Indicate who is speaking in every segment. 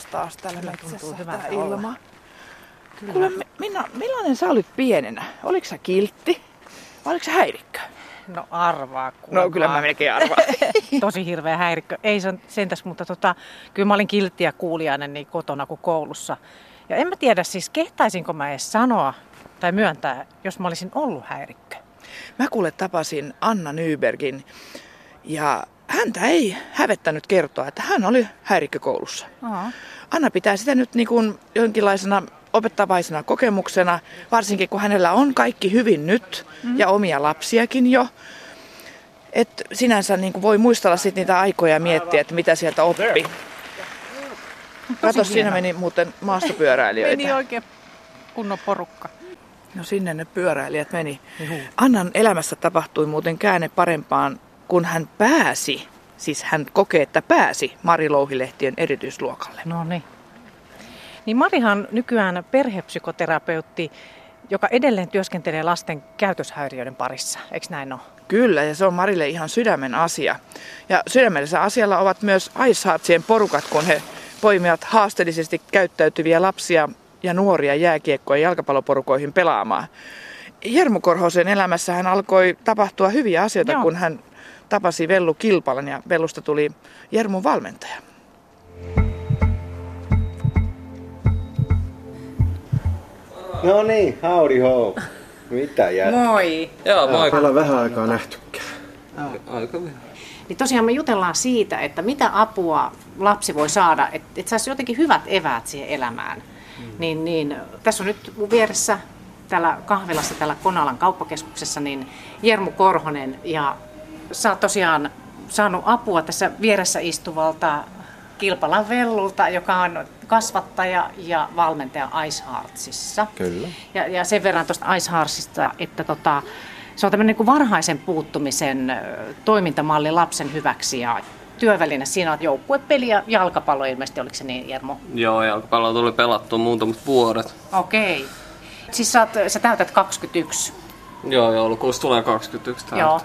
Speaker 1: Raikas taas täällä
Speaker 2: Kyllä
Speaker 1: metsässä
Speaker 2: tuntuu
Speaker 1: tämä
Speaker 2: olla.
Speaker 1: ilma.
Speaker 2: Kyllä.
Speaker 1: Kuule, Mi- Minna, millainen sä olit pienenä? Oliko sä kiltti? Vai oliko sä häirikkö?
Speaker 2: No arvaa kuule
Speaker 1: No kyllä mä melkein arvaan.
Speaker 2: Tosi hirveä häirikkö. Ei sen, sentäs, mutta tota, kyllä mä olin kiltti ja kuulijainen niin kotona kuin koulussa. Ja en mä tiedä siis, kehtaisinko mä edes sanoa tai myöntää, jos mä olisin ollut häirikkö.
Speaker 1: Mä kuule tapasin Anna Nybergin ja häntä ei hävettänyt kertoa, että hän oli häirikkökoulussa.
Speaker 2: Aa.
Speaker 1: Anna pitää sitä nyt niin kuin jonkinlaisena opettavaisena kokemuksena, varsinkin kun hänellä on kaikki hyvin nyt mm. ja omia lapsiakin jo. Et sinänsä niin kuin voi muistella sit niitä aikoja ja miettiä, että mitä sieltä oppi. Kato, siinä meni muuten maastopyöräilijöitä.
Speaker 2: Meni oikein kunnon porukka.
Speaker 1: No sinne ne pyöräilijät meni. Annan elämässä tapahtui muuten käänne parempaan, kun hän pääsi, siis hän kokee, että pääsi Mari Louhilehtien erityisluokalle.
Speaker 2: No niin. Niin Marihan nykyään perhepsykoterapeutti, joka edelleen työskentelee lasten käytöshäiriöiden parissa. Eikö näin ole?
Speaker 1: Kyllä, ja se on Marille ihan sydämen asia. Ja sydämellisellä asialla ovat myös Iceheartsien porukat, kun he poimivat haasteellisesti käyttäytyviä lapsia ja nuoria jääkiekko- ja jalkapalloporukoihin pelaamaan. Jermu Korhosen elämässä hän alkoi tapahtua hyviä asioita,
Speaker 2: Joo.
Speaker 1: kun hän tapasi Vellu Kilpalan ja Vellusta tuli Jermun valmentaja.
Speaker 3: No niin, howdy ho. Mitä jää?
Speaker 2: Moi!
Speaker 4: Joo, moi.
Speaker 3: On vähän aikaa nähtykään.
Speaker 4: Aika hyvä.
Speaker 2: Niin tosiaan me jutellaan siitä, että mitä apua lapsi voi saada, että et saisi jotenkin hyvät eväät siihen elämään. Mm. Niin, niin, tässä on nyt mun vieressä täällä kahvilassa, täällä Konalan kauppakeskuksessa, niin Jermu Korhonen. Ja sä oot tosiaan saanut apua tässä vieressä istuvalta Kilpalan Vellulta, joka on kasvattaja ja valmentaja Ice Heartsissa.
Speaker 3: Kyllä.
Speaker 2: Ja, ja sen verran tuosta Ice Heartsista, että tota, se on tämmöinen niin varhaisen puuttumisen toimintamalli lapsen hyväksi ja työväline. Siinä on joukkuepeli ja jalkapallo ilmeisesti, oliko se niin Jermo?
Speaker 4: Joo, jalkapallo tuli pelattua muutamat vuodet.
Speaker 2: Okei. Siis sä, oot, sä täytät 21.
Speaker 4: Joo, joulukuussa tulee 21 täältä.
Speaker 2: Joo.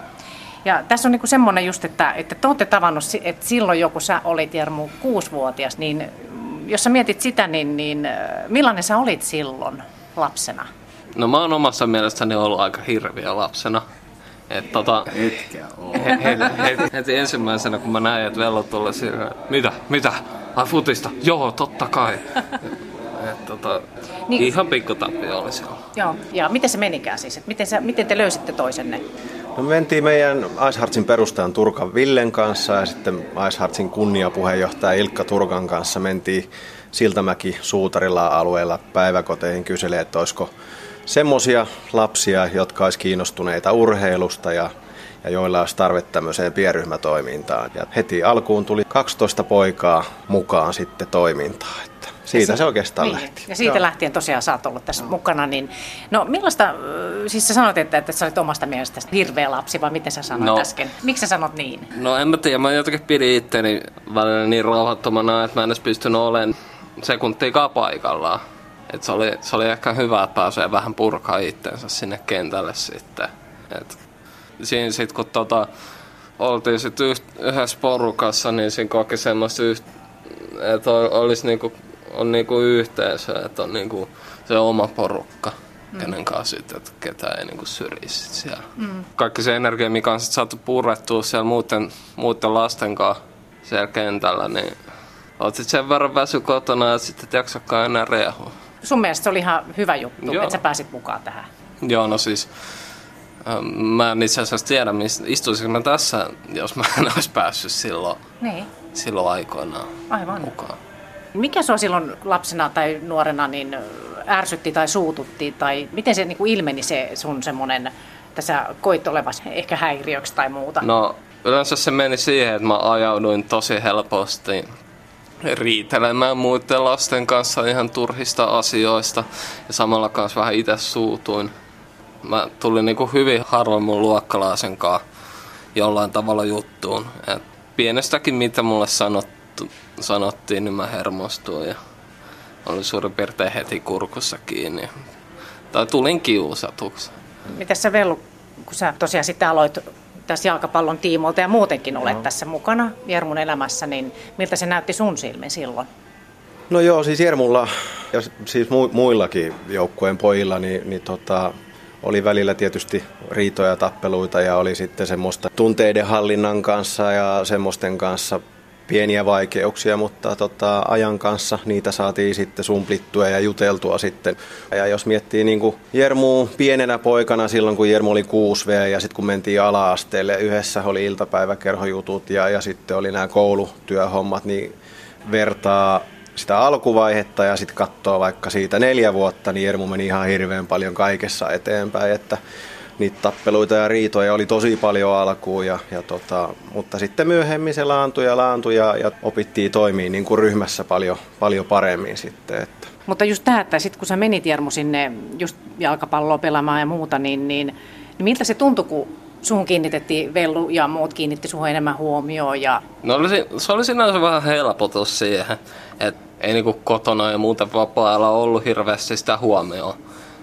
Speaker 2: Ja tässä on niinku semmoinen just, että, että te olette tavannut, että silloin joku sä olit Jermu kuusivuotias, niin mm, jos sä mietit sitä, niin, niin ö, millainen sä olit silloin lapsena?
Speaker 4: No mä oon omassa mielestäni ollut aika hirviä lapsena. Et tota,
Speaker 3: Etkä oo.
Speaker 4: he, he, heti, heti, ensimmäisenä kun mä näin, että vello tulee siinä, mitä, mitä, ai futista, joo, totta kai. Et, tota,
Speaker 2: Niin.
Speaker 4: niin. Ihan pikkutappi oli siellä.
Speaker 2: Joo. Ja miten se menikään siis? Et miten, sä, miten te löysitte toisenne?
Speaker 3: No me mentiin meidän Iceheartsin perustajan Turkan Villen kanssa ja sitten Iceheartsin kunniapuheenjohtaja Ilkka Turkan kanssa mentiin Siltamäki Suutarilla alueella päiväkoteihin kyselee, että olisiko semmoisia lapsia, jotka olisi kiinnostuneita urheilusta ja, ja joilla olisi tarve tämmöiseen pienryhmätoimintaan. Ja heti alkuun tuli 12 poikaa mukaan sitten toimintaan. Siitä
Speaker 2: Ja
Speaker 3: se oikeastaan
Speaker 2: niin,
Speaker 3: lähti.
Speaker 2: Ja siitä
Speaker 3: Joo.
Speaker 2: lähtien tosiaan sä oot ollut tässä mukana. Niin, no millaista, ö, siis sä sanoit, että, että sä olit omasta mielestäsi hirveä lapsi, vai miten sä sanoit
Speaker 4: No.
Speaker 2: äsken? Miksi sä sanot niin?
Speaker 4: No en mä tiedä, mä jotenkin pidin itteni välillä niin rauhattomana, että mä en edes pystynyt olemaan sekuntiikaan paikallaan. Et se, oli, se oli ehkä hyvä, että pääsee vähän purkaa itteensä sinne kentälle sitten. Et siinä sit kun tota, oltiin sit yhdessä porukassa, niin siinä koki semmoista, yht, että olisi niinku, on niinku yhteisö, että on niinku se oma porukka. Mm. kenen kanssa sit, että ketään ei niinku syrjisi siellä. Mm. Kaikki se energia, mikä on sit saatu purrettua siellä muuten, muuten lasten kanssa siellä kentällä, niin oot sit sen verran väsy kotona ja sitten et jaksakaan enää riehua.
Speaker 2: Sun mielestä se oli ihan hyvä juttu,
Speaker 4: Joo.
Speaker 2: että sä pääsit mukaan tähän.
Speaker 4: Joo, no siis ähm, mä en itse asiassa tiedä, istuisinko mä tässä, jos mä en olisi päässyt silloin,
Speaker 2: Niin,
Speaker 4: silloin aikoinaan
Speaker 2: aivan.
Speaker 4: mukaan.
Speaker 2: Mikä sua silloin lapsena tai nuorena niin ärsytti tai suututti, tai miten se niin kuin ilmeni se sun semmoinen, että sä koit olevasi ehkä häiriöksi tai muuta?
Speaker 4: No yleensä se meni siihen, että mä ajauduin tosi helposti riitelemään muiden lasten kanssa ihan turhista asioista ja samalla kanssa vähän itse suutuin. Mä tulin niinku hyvin harvoin mun luokkalaisen kanssa jollain tavalla juttuun. Et pienestäkin mitä mulle sanottu, sanottiin, niin mä hermostuin ja olin suurin piirtein heti kurkussa kiinni. Tai tulin kiusatuksi.
Speaker 2: Miten sä Vellu, kun sä tosiaan sitten aloit tässä jalkapallon tiimoilta ja muutenkin olet no. tässä mukana Jermun elämässä, niin miltä se näytti sun silmin silloin?
Speaker 3: No joo, siis Jermulla ja siis muillakin joukkueen pojilla, niin, niin tota, oli välillä tietysti riitoja ja tappeluita ja oli sitten semmoista tunteiden hallinnan kanssa ja semmoisten kanssa pieniä vaikeuksia, mutta tota, ajan kanssa niitä saatiin sitten sumplittua ja juteltua sitten. Ja jos miettii niin kuin Jermu pienenä poikana silloin, kun Jermu oli 6V ja sitten kun mentiin ala-asteelle, yhdessä oli iltapäiväkerhojutut ja, ja sitten oli nämä koulutyöhommat, niin vertaa sitä alkuvaihetta ja sitten katsoo vaikka siitä neljä vuotta, niin Jermu meni ihan hirveän paljon kaikessa eteenpäin, että niitä tappeluita ja riitoja oli tosi paljon alkuun, ja, ja tota, mutta sitten myöhemmin se laantui ja laantui ja, ja opittiin toimia niin kuin ryhmässä paljon, paljon paremmin sitten. Että.
Speaker 2: Mutta just tämä, että sitten kun sä menit Jermu sinne just jalkapalloa pelaamaan ja muuta, niin, niin, niin miltä se tuntui, kun suhun kiinnitettiin, Vellu ja muut kiinnitti suhun enemmän huomioon? Ja...
Speaker 4: No oli, se oli sinänsä vähän helpotus siihen, että ei niinku kotona ja muuten vapaa-ajalla ollut hirveästi sitä huomioon.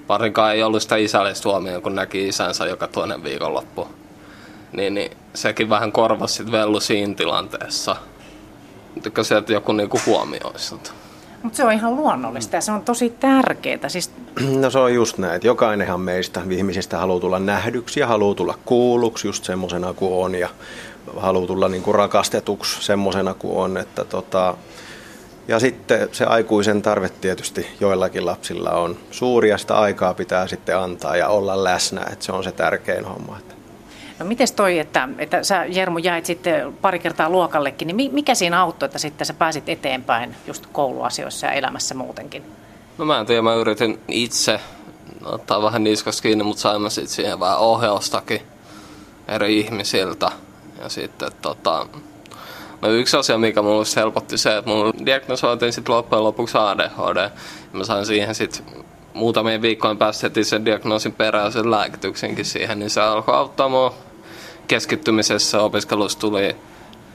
Speaker 4: Varsinkaan ei ollut sitä isällistä huomioon, kun näki isänsä joka toinen viikonloppu. Niin, niin sekin vähän korvasi sit Vellu siinä tilanteessa. Tykkäsin, että joku niinku huomioisi
Speaker 2: mutta se on ihan luonnollista ja se on tosi tärkeää. Siis...
Speaker 3: No se on just näin, että jokainenhan meistä ihmisistä haluaa tulla nähdyksi ja haluaa tulla kuulluksi just semmoisena kuin on ja haluaa tulla niinku rakastetuksi semmoisena kuin on. Että tota, ja sitten se aikuisen tarve tietysti joillakin lapsilla on suuri ja sitä aikaa pitää sitten antaa ja olla läsnä, että se on se tärkein homma.
Speaker 2: No miten toi, että, että sä Jermu jäit sitten pari kertaa luokallekin, niin mikä siinä auttoi, että sitten sä pääsit eteenpäin just kouluasioissa ja elämässä muutenkin?
Speaker 4: No mä en tiedä, mä yritin itse ottaa vähän niskas kiinni, mutta sain mä sitten siihen vähän ohjaustakin eri ihmisiltä. Ja sitten tota, No yksi asia, mikä mulle helpotti se, että mulla diagnosoitiin sitten loppujen lopuksi ADHD. Ja mä sain siihen sitten muutamien viikkojen päästä heti sen diagnoosin perään sen lääkityksenkin siihen, niin se alkoi auttaa mua keskittymisessä. Opiskelussa tuli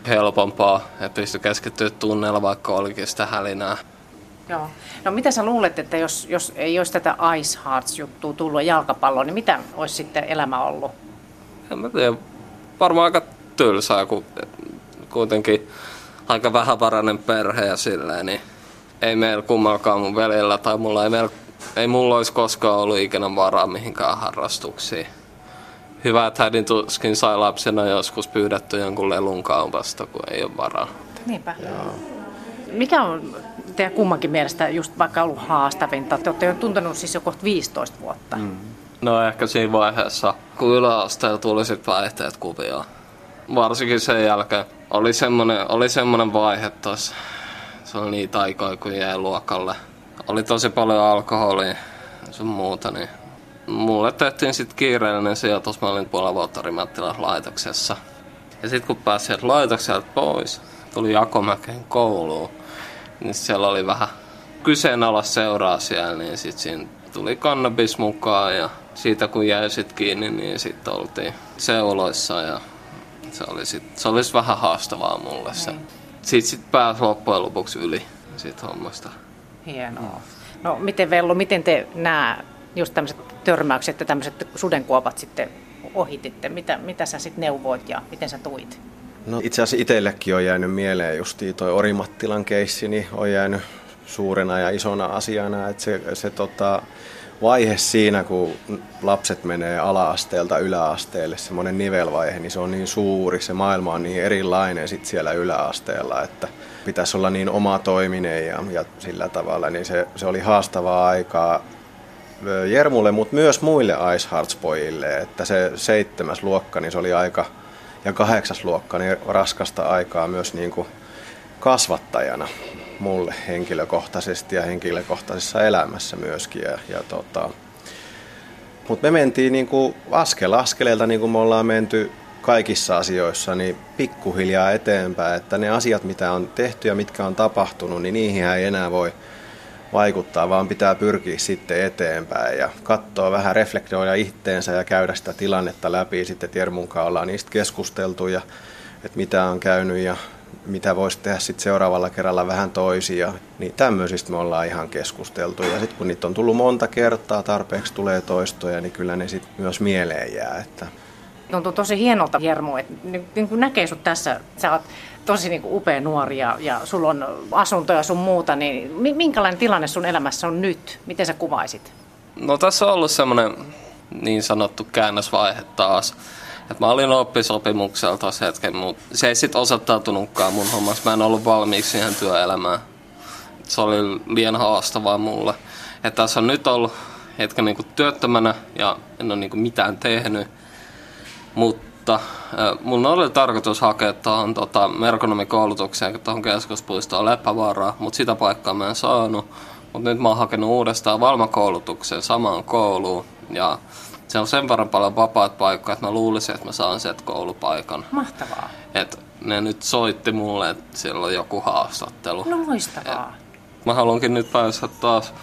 Speaker 4: helpompaa, että pystyi keskittyä tunneilla, vaikka olikin sitä hälinää.
Speaker 2: Joo. No mitä sä luulet, että jos, jos ei olisi tätä Ice Hearts-juttua tullut jalkapalloon, niin mitä olisi sitten elämä ollut?
Speaker 4: En mä tiedä. Varmaan aika tylsää, kun kuitenkin aika vähävarainen perhe ja silleen, niin ei meillä kummallakaan mun veljellä tai mulla ei, meillä, ei mulla olisi koskaan ollut ikinä varaa mihinkään harrastuksiin. Hyvä, että hädin tuskin sai lapsena joskus pyydetty jonkun lelun kaupasta, kun ei ole varaa.
Speaker 2: Niinpä. Joo. Mikä on teidän kummankin mielestä just vaikka ollut haastavinta? Te olette jo tuntenut siis jo kohta 15 vuotta. Mm.
Speaker 4: No ehkä siinä vaiheessa, kun yläasteella tuli sitten vaihteet kuvia. Varsinkin sen jälkeen, oli semmoinen, oli semmoinen vaihe tuossa. Se oli niitä aikoja, kun jäi luokalle. Oli tosi paljon alkoholia sun muuta, niin mulle tehtiin sitten kiireellinen sijoitus. Mä olin puolen vuotta laitoksessa. Ja sitten kun pääsin laitokselta pois, tuli Jakomäkeen kouluun, niin siellä oli vähän kyseenalaista seuraa siellä, niin sitten siinä tuli kannabis mukaan ja siitä kun jäi sitten kiinni, niin sitten oltiin seuloissa ja se oli, sit, se oli vähän haastavaa mulle se. Niin. Siitä sitten pääsi loppujen lopuksi yli siitä hommasta.
Speaker 2: Hienoa. No miten Vellu, miten te nämä just tämmöiset törmäykset ja tämmöiset sudenkuopat sitten ohititte? Mitä, mitä sä sitten neuvoit ja miten sä tuit?
Speaker 3: No itse asiassa itsellekin on jäänyt mieleen justiin toi Orimattilan keissi, niin on jäänyt suurena ja isona asiana, että se, se tota, vaihe siinä, kun lapset menee ala-asteelta yläasteelle, semmoinen nivelvaihe, niin se on niin suuri, se maailma on niin erilainen sit siellä yläasteella, että pitäisi olla niin oma toiminen ja, ja sillä tavalla, niin se, se oli haastavaa aikaa Jermulle, mutta myös muille Ice Hearts-pojille, että se seitsemäs luokka, niin se oli aika, ja kahdeksas luokka, niin raskasta aikaa myös niin kuin kasvattajana mulle henkilökohtaisesti ja henkilökohtaisessa elämässä myöskin. Ja, ja tota, mutta me mentiin niin kuin askel askeleelta, niin kuin me ollaan menty kaikissa asioissa, niin pikkuhiljaa eteenpäin, että ne asiat, mitä on tehty ja mitkä on tapahtunut, niin niihin ei enää voi vaikuttaa, vaan pitää pyrkiä sitten eteenpäin ja katsoa vähän, reflektoida itteensä ja käydä sitä tilannetta läpi. Sitten Tiermun ollaan niistä keskusteltu ja että mitä on käynyt ja mitä voisi tehdä sitten seuraavalla kerralla vähän toisia. Niin tämmöisistä me ollaan ihan keskusteltu. Ja sitten kun niitä on tullut monta kertaa, tarpeeksi tulee toistoja, niin kyllä ne sitten myös mieleen jää. Että
Speaker 2: Tuntuu tosi hienolta, Jermu, että niin kuin näkee sut tässä, sä oot tosi niin kuin upea nuori ja, ja sulla on asuntoja sun muuta, niin minkälainen tilanne sun elämässä on nyt? Miten sä kuvaisit?
Speaker 4: No tässä on ollut semmoinen niin sanottu käännösvaihe taas. Et mä olin oppisopimuksella tuossa hetken, mutta se ei sitten osoittautunutkaan mun hommassa. Mä en ollut valmiiksi siihen työelämään. Se oli liian haastavaa mulle. Et tässä on nyt ollut hetken niinku työttömänä ja en ole niinku mitään tehnyt. Mutta mun oli tarkoitus hakea tuohon tota, merkonomikoulutukseen tuohon keskuspuistoon Leppävaaraa, mutta sitä paikkaa mä en saanut. Mutta nyt mä oon hakenut uudestaan valmakoulutuksen samaan kouluun. Ja se on sen verran paljon vapaat paikkoja, että mä luulisin, että mä saan sieltä koulupaikan.
Speaker 2: Mahtavaa.
Speaker 4: Et ne nyt soitti mulle, että siellä on joku haastattelu.
Speaker 2: No loistavaa.
Speaker 4: Et mä haluankin nyt päästä taas,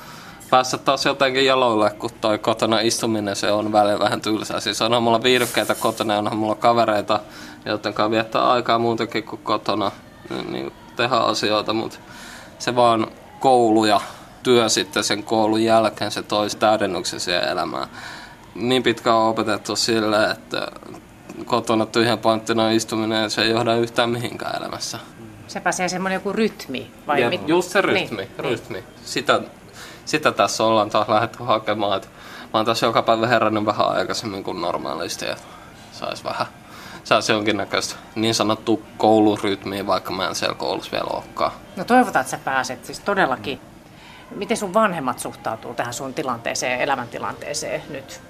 Speaker 4: päästä taas jotenkin jaloille, kun toi kotona istuminen se on välillä vähän tylsää. Siis onhan mulla viihdykkeitä kotona ja onhan mulla kavereita, joiden kanssa viettää aikaa muutenkin kuin kotona niin, niin tehdä asioita, mutta se vaan koulu ja työ sitten sen koulun jälkeen, se toisi täydennyksen siihen elämään niin pitkään on opetettu sille, että kotona tyhjän panttina istuminen se ei johda yhtään mihinkään elämässä.
Speaker 2: Se pääsee semmoinen joku rytmi? Vai
Speaker 4: ja, mit? Just se rytmi. Niin, rytmi. Niin. Sitä, sitä tässä ollaan taas lähdetty hakemaan. Että mä oon tässä joka päivä herännyt vähän aikaisemmin kuin normaalisti, että saisi vähän saisi jonkinnäköistä niin sanottu koulurytmiä, vaikka mä en siellä koulussa vielä olekaan.
Speaker 2: No toivotaan, että sä pääset siis todellakin. Miten sun vanhemmat suhtautuu tähän sun tilanteeseen, elämäntilanteeseen nyt?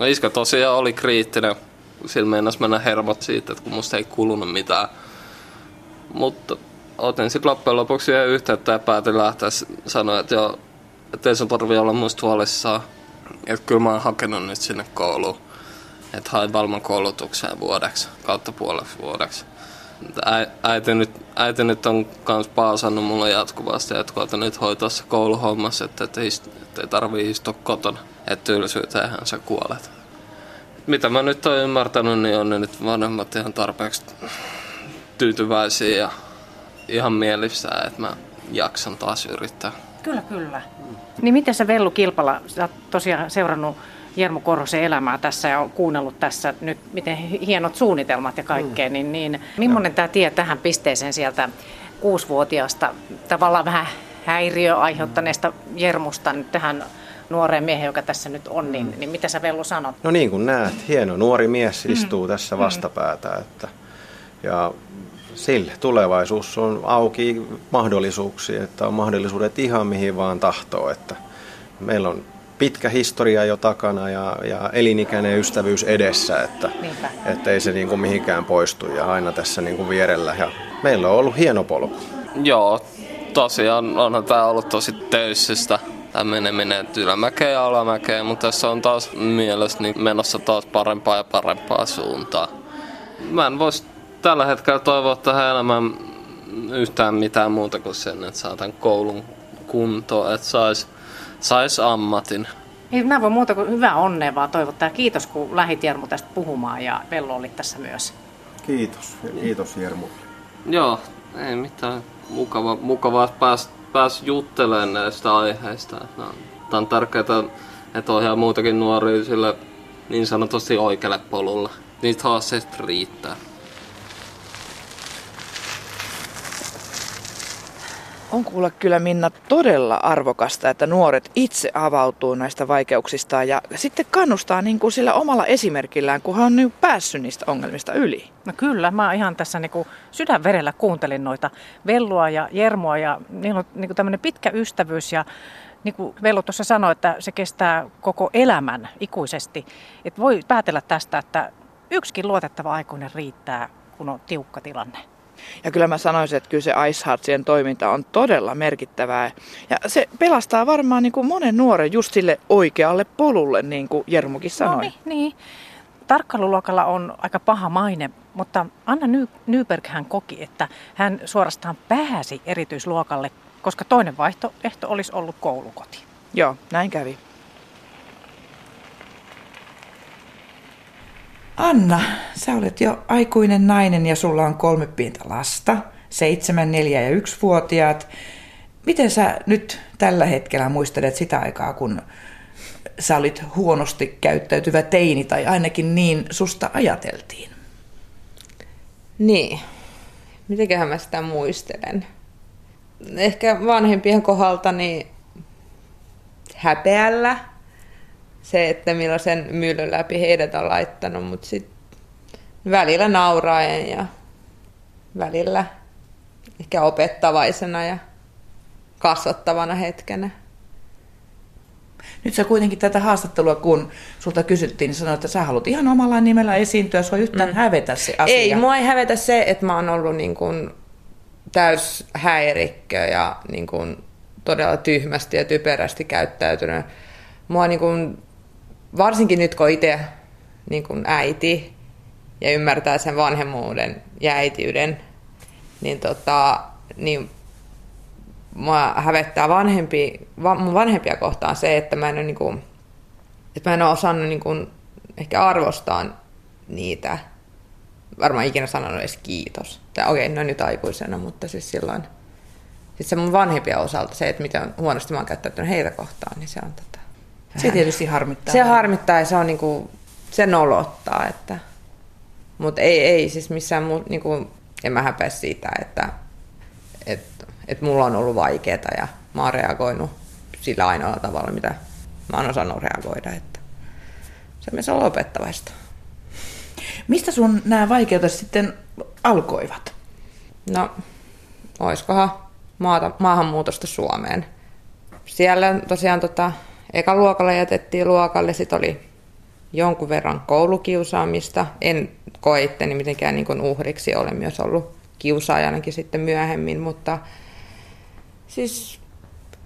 Speaker 4: No iskä tosiaan oli kriittinen. Sillä meinas mennä hermot siitä, että kun musta ei kulunut mitään. Mutta otin sitten loppujen lopuksi yhteyttä ja päätin lähteä sanoa, että joo, että ei sun tarvi olla muista huolissaan. Että kyllä mä oon hakenut nyt sinne kouluun. Että hain valman koulutukseen vuodeksi, kautta puoleksi vuodeksi. Äiti nyt, äiti nyt on kans paasannut mulle jatkuvasti, että koeta nyt hoitaa se kouluhommassa, että, että, että ei tarvii istua kotona että tylsyyteenhän sä kuolet. Mitä mä nyt oon ymmärtänyt, niin on ne nyt vanhemmat ihan tarpeeksi tyytyväisiä ja ihan mielissä, että mä jaksan taas yrittää.
Speaker 2: Kyllä, kyllä. Niin miten sä Vellu Kilpala, sä oot tosiaan seurannut Jermu Korhosen elämää tässä ja kuunnellut tässä nyt, miten hienot suunnitelmat ja kaikkea, mm. niin, niin millainen tämä tie tähän pisteeseen sieltä kuusivuotiaasta tavallaan vähän häiriö aiheuttaneesta Jermusta nyt tähän nuoreen miehen, joka tässä nyt on, niin, niin mitä sä Vellu sanot?
Speaker 3: No niin kuin näet, hieno nuori mies mm. istuu mm. tässä vastapäätä. Että, ja sille tulevaisuus on auki mahdollisuuksia, että on mahdollisuudet ihan mihin vaan tahtoo. Että meillä on pitkä historia jo takana ja, ja elinikäinen ystävyys edessä, että, että ei se niin kuin mihinkään poistu ja aina tässä niin kuin vierellä. Ja meillä on ollut hieno polku.
Speaker 4: Joo, tosiaan onhan tämä ollut tosi töyssystä tämä meneminen ylämäkeen ja alamäkeen, mutta tässä on taas mielestäni menossa taas parempaa ja parempaa suuntaa. Mä en voisi tällä hetkellä toivoa tähän elämään yhtään mitään muuta kuin sen, että saa tämän koulun kuntoon, että sais, sais ammatin.
Speaker 2: Ei mä voi muuta kuin hyvää onnea vaan toivottaa. Kiitos kun lähit Jermu tästä puhumaan ja Vello oli tässä myös.
Speaker 3: Kiitos. Kiitos Jermu.
Speaker 4: Joo, ei mitään. Mukava, mukavaa päästä pääs juttelemaan näistä aiheista. Tämä on tärkeää, että ohjaa muutakin nuoria sille niin sanotusti oikealle polulle. Niitä haasteista riittää.
Speaker 1: On kuulla kyllä Minna todella arvokasta, että nuoret itse avautuu näistä vaikeuksista ja sitten kannustaa niin kuin sillä omalla esimerkillään, kun hän on nyt päässyt niistä ongelmista yli.
Speaker 2: No kyllä, mä ihan tässä niin kuin sydänverellä kuuntelin noita Vellua ja Jermoa ja niillä on niin kuin tämmöinen pitkä ystävyys ja niin kuin Vellu tuossa sanoi, että se kestää koko elämän ikuisesti. Että voi päätellä tästä, että yksikin luotettava aikuinen riittää, kun on tiukka tilanne.
Speaker 1: Ja kyllä mä sanoisin, että kyllä se Ice Heartsien toiminta on todella merkittävää. Ja se pelastaa varmaan niin kuin monen nuoren just sille oikealle polulle, niin kuin Jermukin sanoi. No
Speaker 2: niin, niin. Tarkkailuluokalla on aika paha maine, mutta Anna Nyberg hän koki, että hän suorastaan pääsi erityisluokalle, koska toinen vaihtoehto olisi ollut koulukoti.
Speaker 1: Joo, näin kävi. Anna, sä olet jo aikuinen nainen ja sulla on kolme pientä lasta, seitsemän, neljä ja yksivuotiaat. Miten sä nyt tällä hetkellä muistelet sitä aikaa, kun sä olit huonosti käyttäytyvä teini, tai ainakin niin susta ajateltiin.
Speaker 5: Niin. Mitenköhän mä sitä muistelen? Ehkä vanhempien kohdalta niin häpeällä se, että millaisen myllyn läpi heidät on laittanut, mutta sitten välillä nauraen ja välillä ehkä opettavaisena ja kasvattavana hetkenä.
Speaker 1: Nyt sä kuitenkin tätä haastattelua, kun sulta kysyttiin, niin sanoit, että sä haluat ihan omalla nimellä esiintyä, sua yhtään mm. hävetä se asia.
Speaker 5: Ei, mua ei hävetä se, että mä oon ollut niin kuin täys häirikkö ja niin kuin todella tyhmästi ja typerästi käyttäytynyt. Mua niin kuin, varsinkin nyt kun itse niin kuin äiti ja ymmärtää sen vanhemmuuden ja äitiyden, niin, tota, niin mua hävettää vanhempi, va, mun vanhempia kohtaan se, että mä en ole, niin kuin, että mä en ole osannut niin kuin, ehkä arvostaa niitä. Varmaan ikinä sanonut edes kiitos. Tai okei, okay, no nyt aikuisena, mutta siis silloin. Siis se mun vanhempia osalta, se, että miten huonosti mä oon käyttäytynyt heitä kohtaan, niin se on
Speaker 1: Se tietysti harmittaa.
Speaker 5: Se harmittaa ja se on niinku, se nolottaa, että, mutta ei, ei siis missään muu, niinku, en mä häpeä siitä, että, että, että mulla on ollut vaikeaa ja mä oon reagoinut sillä ainoalla tavalla, mitä mä oon osannut reagoida, että se myös on opettavaista.
Speaker 1: Mistä sun nämä vaikeudet sitten alkoivat?
Speaker 5: No, oiskohan maata, maahanmuutosta Suomeen. Siellä tosiaan tota, eka luokalla jätettiin luokalle, sitten oli jonkun verran koulukiusaamista. En koe itteni mitenkään niin uhriksi, olen myös ollut kiusaajanakin sitten myöhemmin, mutta siis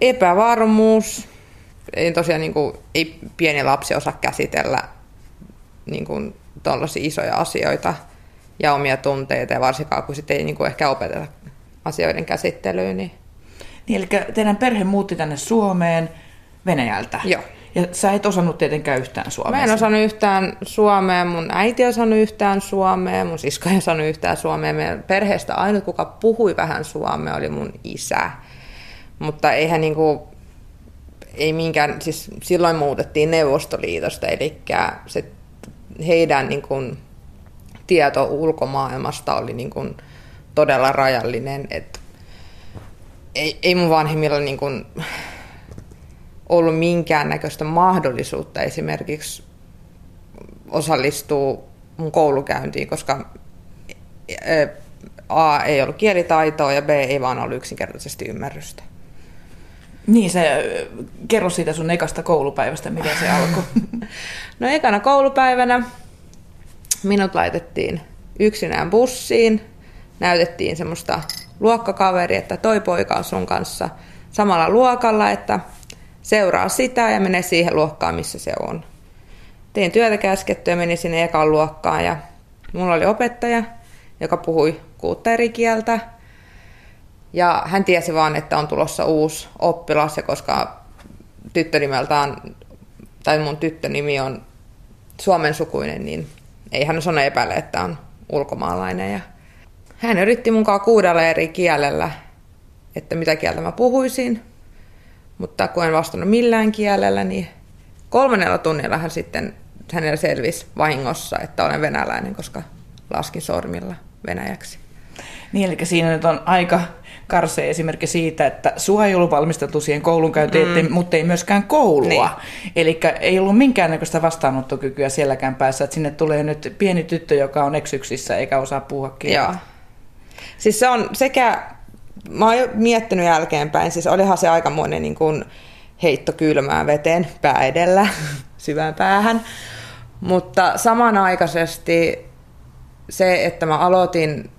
Speaker 5: epävarmuus, ei tosiaan niin kuin, ei pieni lapsi osaa käsitellä niin kuin, isoja asioita ja omia tunteita, ja varsinkaan kun sitten ei niin kuin, ehkä opeteta asioiden käsittelyyn. Niin...
Speaker 1: Niin, eli teidän perhe muutti tänne Suomeen Venäjältä.
Speaker 5: Joo.
Speaker 1: Ja sä et osannut tietenkään yhtään suomea.
Speaker 5: Mä en osannut yhtään suomea, mun äiti ei osannut yhtään suomea, mun sisko ei osannut yhtään suomea. Meidän perheestä ainut, kuka puhui vähän suomea, oli mun isä. Mutta eihän niinku, ei minkään, siis silloin muutettiin Neuvostoliitosta, eli se heidän niin kuin, tieto ulkomaailmasta oli niin kuin, todella rajallinen. Et ei, ei mun vanhemmilla niin kuin, ollut minkäännäköistä mahdollisuutta esimerkiksi osallistua mun koulukäyntiin, koska A ei ollut kielitaitoa ja B ei vaan ollut yksinkertaisesti ymmärrystä.
Speaker 1: Niin, se kerro siitä sun ekasta koulupäivästä, miten se alkoi.
Speaker 5: no ekana koulupäivänä minut laitettiin yksinään bussiin, näytettiin semmoista luokkakaveri, että toi poika on sun kanssa samalla luokalla, että seuraa sitä ja menee siihen luokkaan, missä se on. Tein työtä käskettyä menin sinne ekaan luokkaan ja mulla oli opettaja, joka puhui kuutta eri kieltä. Ja hän tiesi vaan, että on tulossa uusi oppilas ja koska tyttönimeltään, tai mun tyttönimi on suomen sukuinen, niin ei hän sano epäile, että on ulkomaalainen. Ja hän yritti mukaan kuudella eri kielellä, että mitä kieltä mä puhuisin. Mutta kun en vastannut millään kielellä, niin kolmannella tunnilla hän sitten hänellä selvisi vahingossa, että olen venäläinen, koska laskin sormilla venäjäksi.
Speaker 1: Niin, eli siinä nyt on aika karsea esimerkki siitä, että sua ei ollut valmisteltu siihen koulunkäyntiin, mm. mutta ei myöskään koulua. Niin. Eli ei ollut minkäännäköistä vastaanottokykyä sielläkään päässä, että sinne tulee nyt pieni tyttö, joka on eksyksissä eikä osaa puhua kieltä. Joo.
Speaker 5: Siis se on sekä, mä oon jo miettinyt jälkeenpäin, siis olihan se aikamoinen niin kuin heitto kylmään veteen pää edellä, syvään päähän. Mutta samanaikaisesti se, että mä aloitin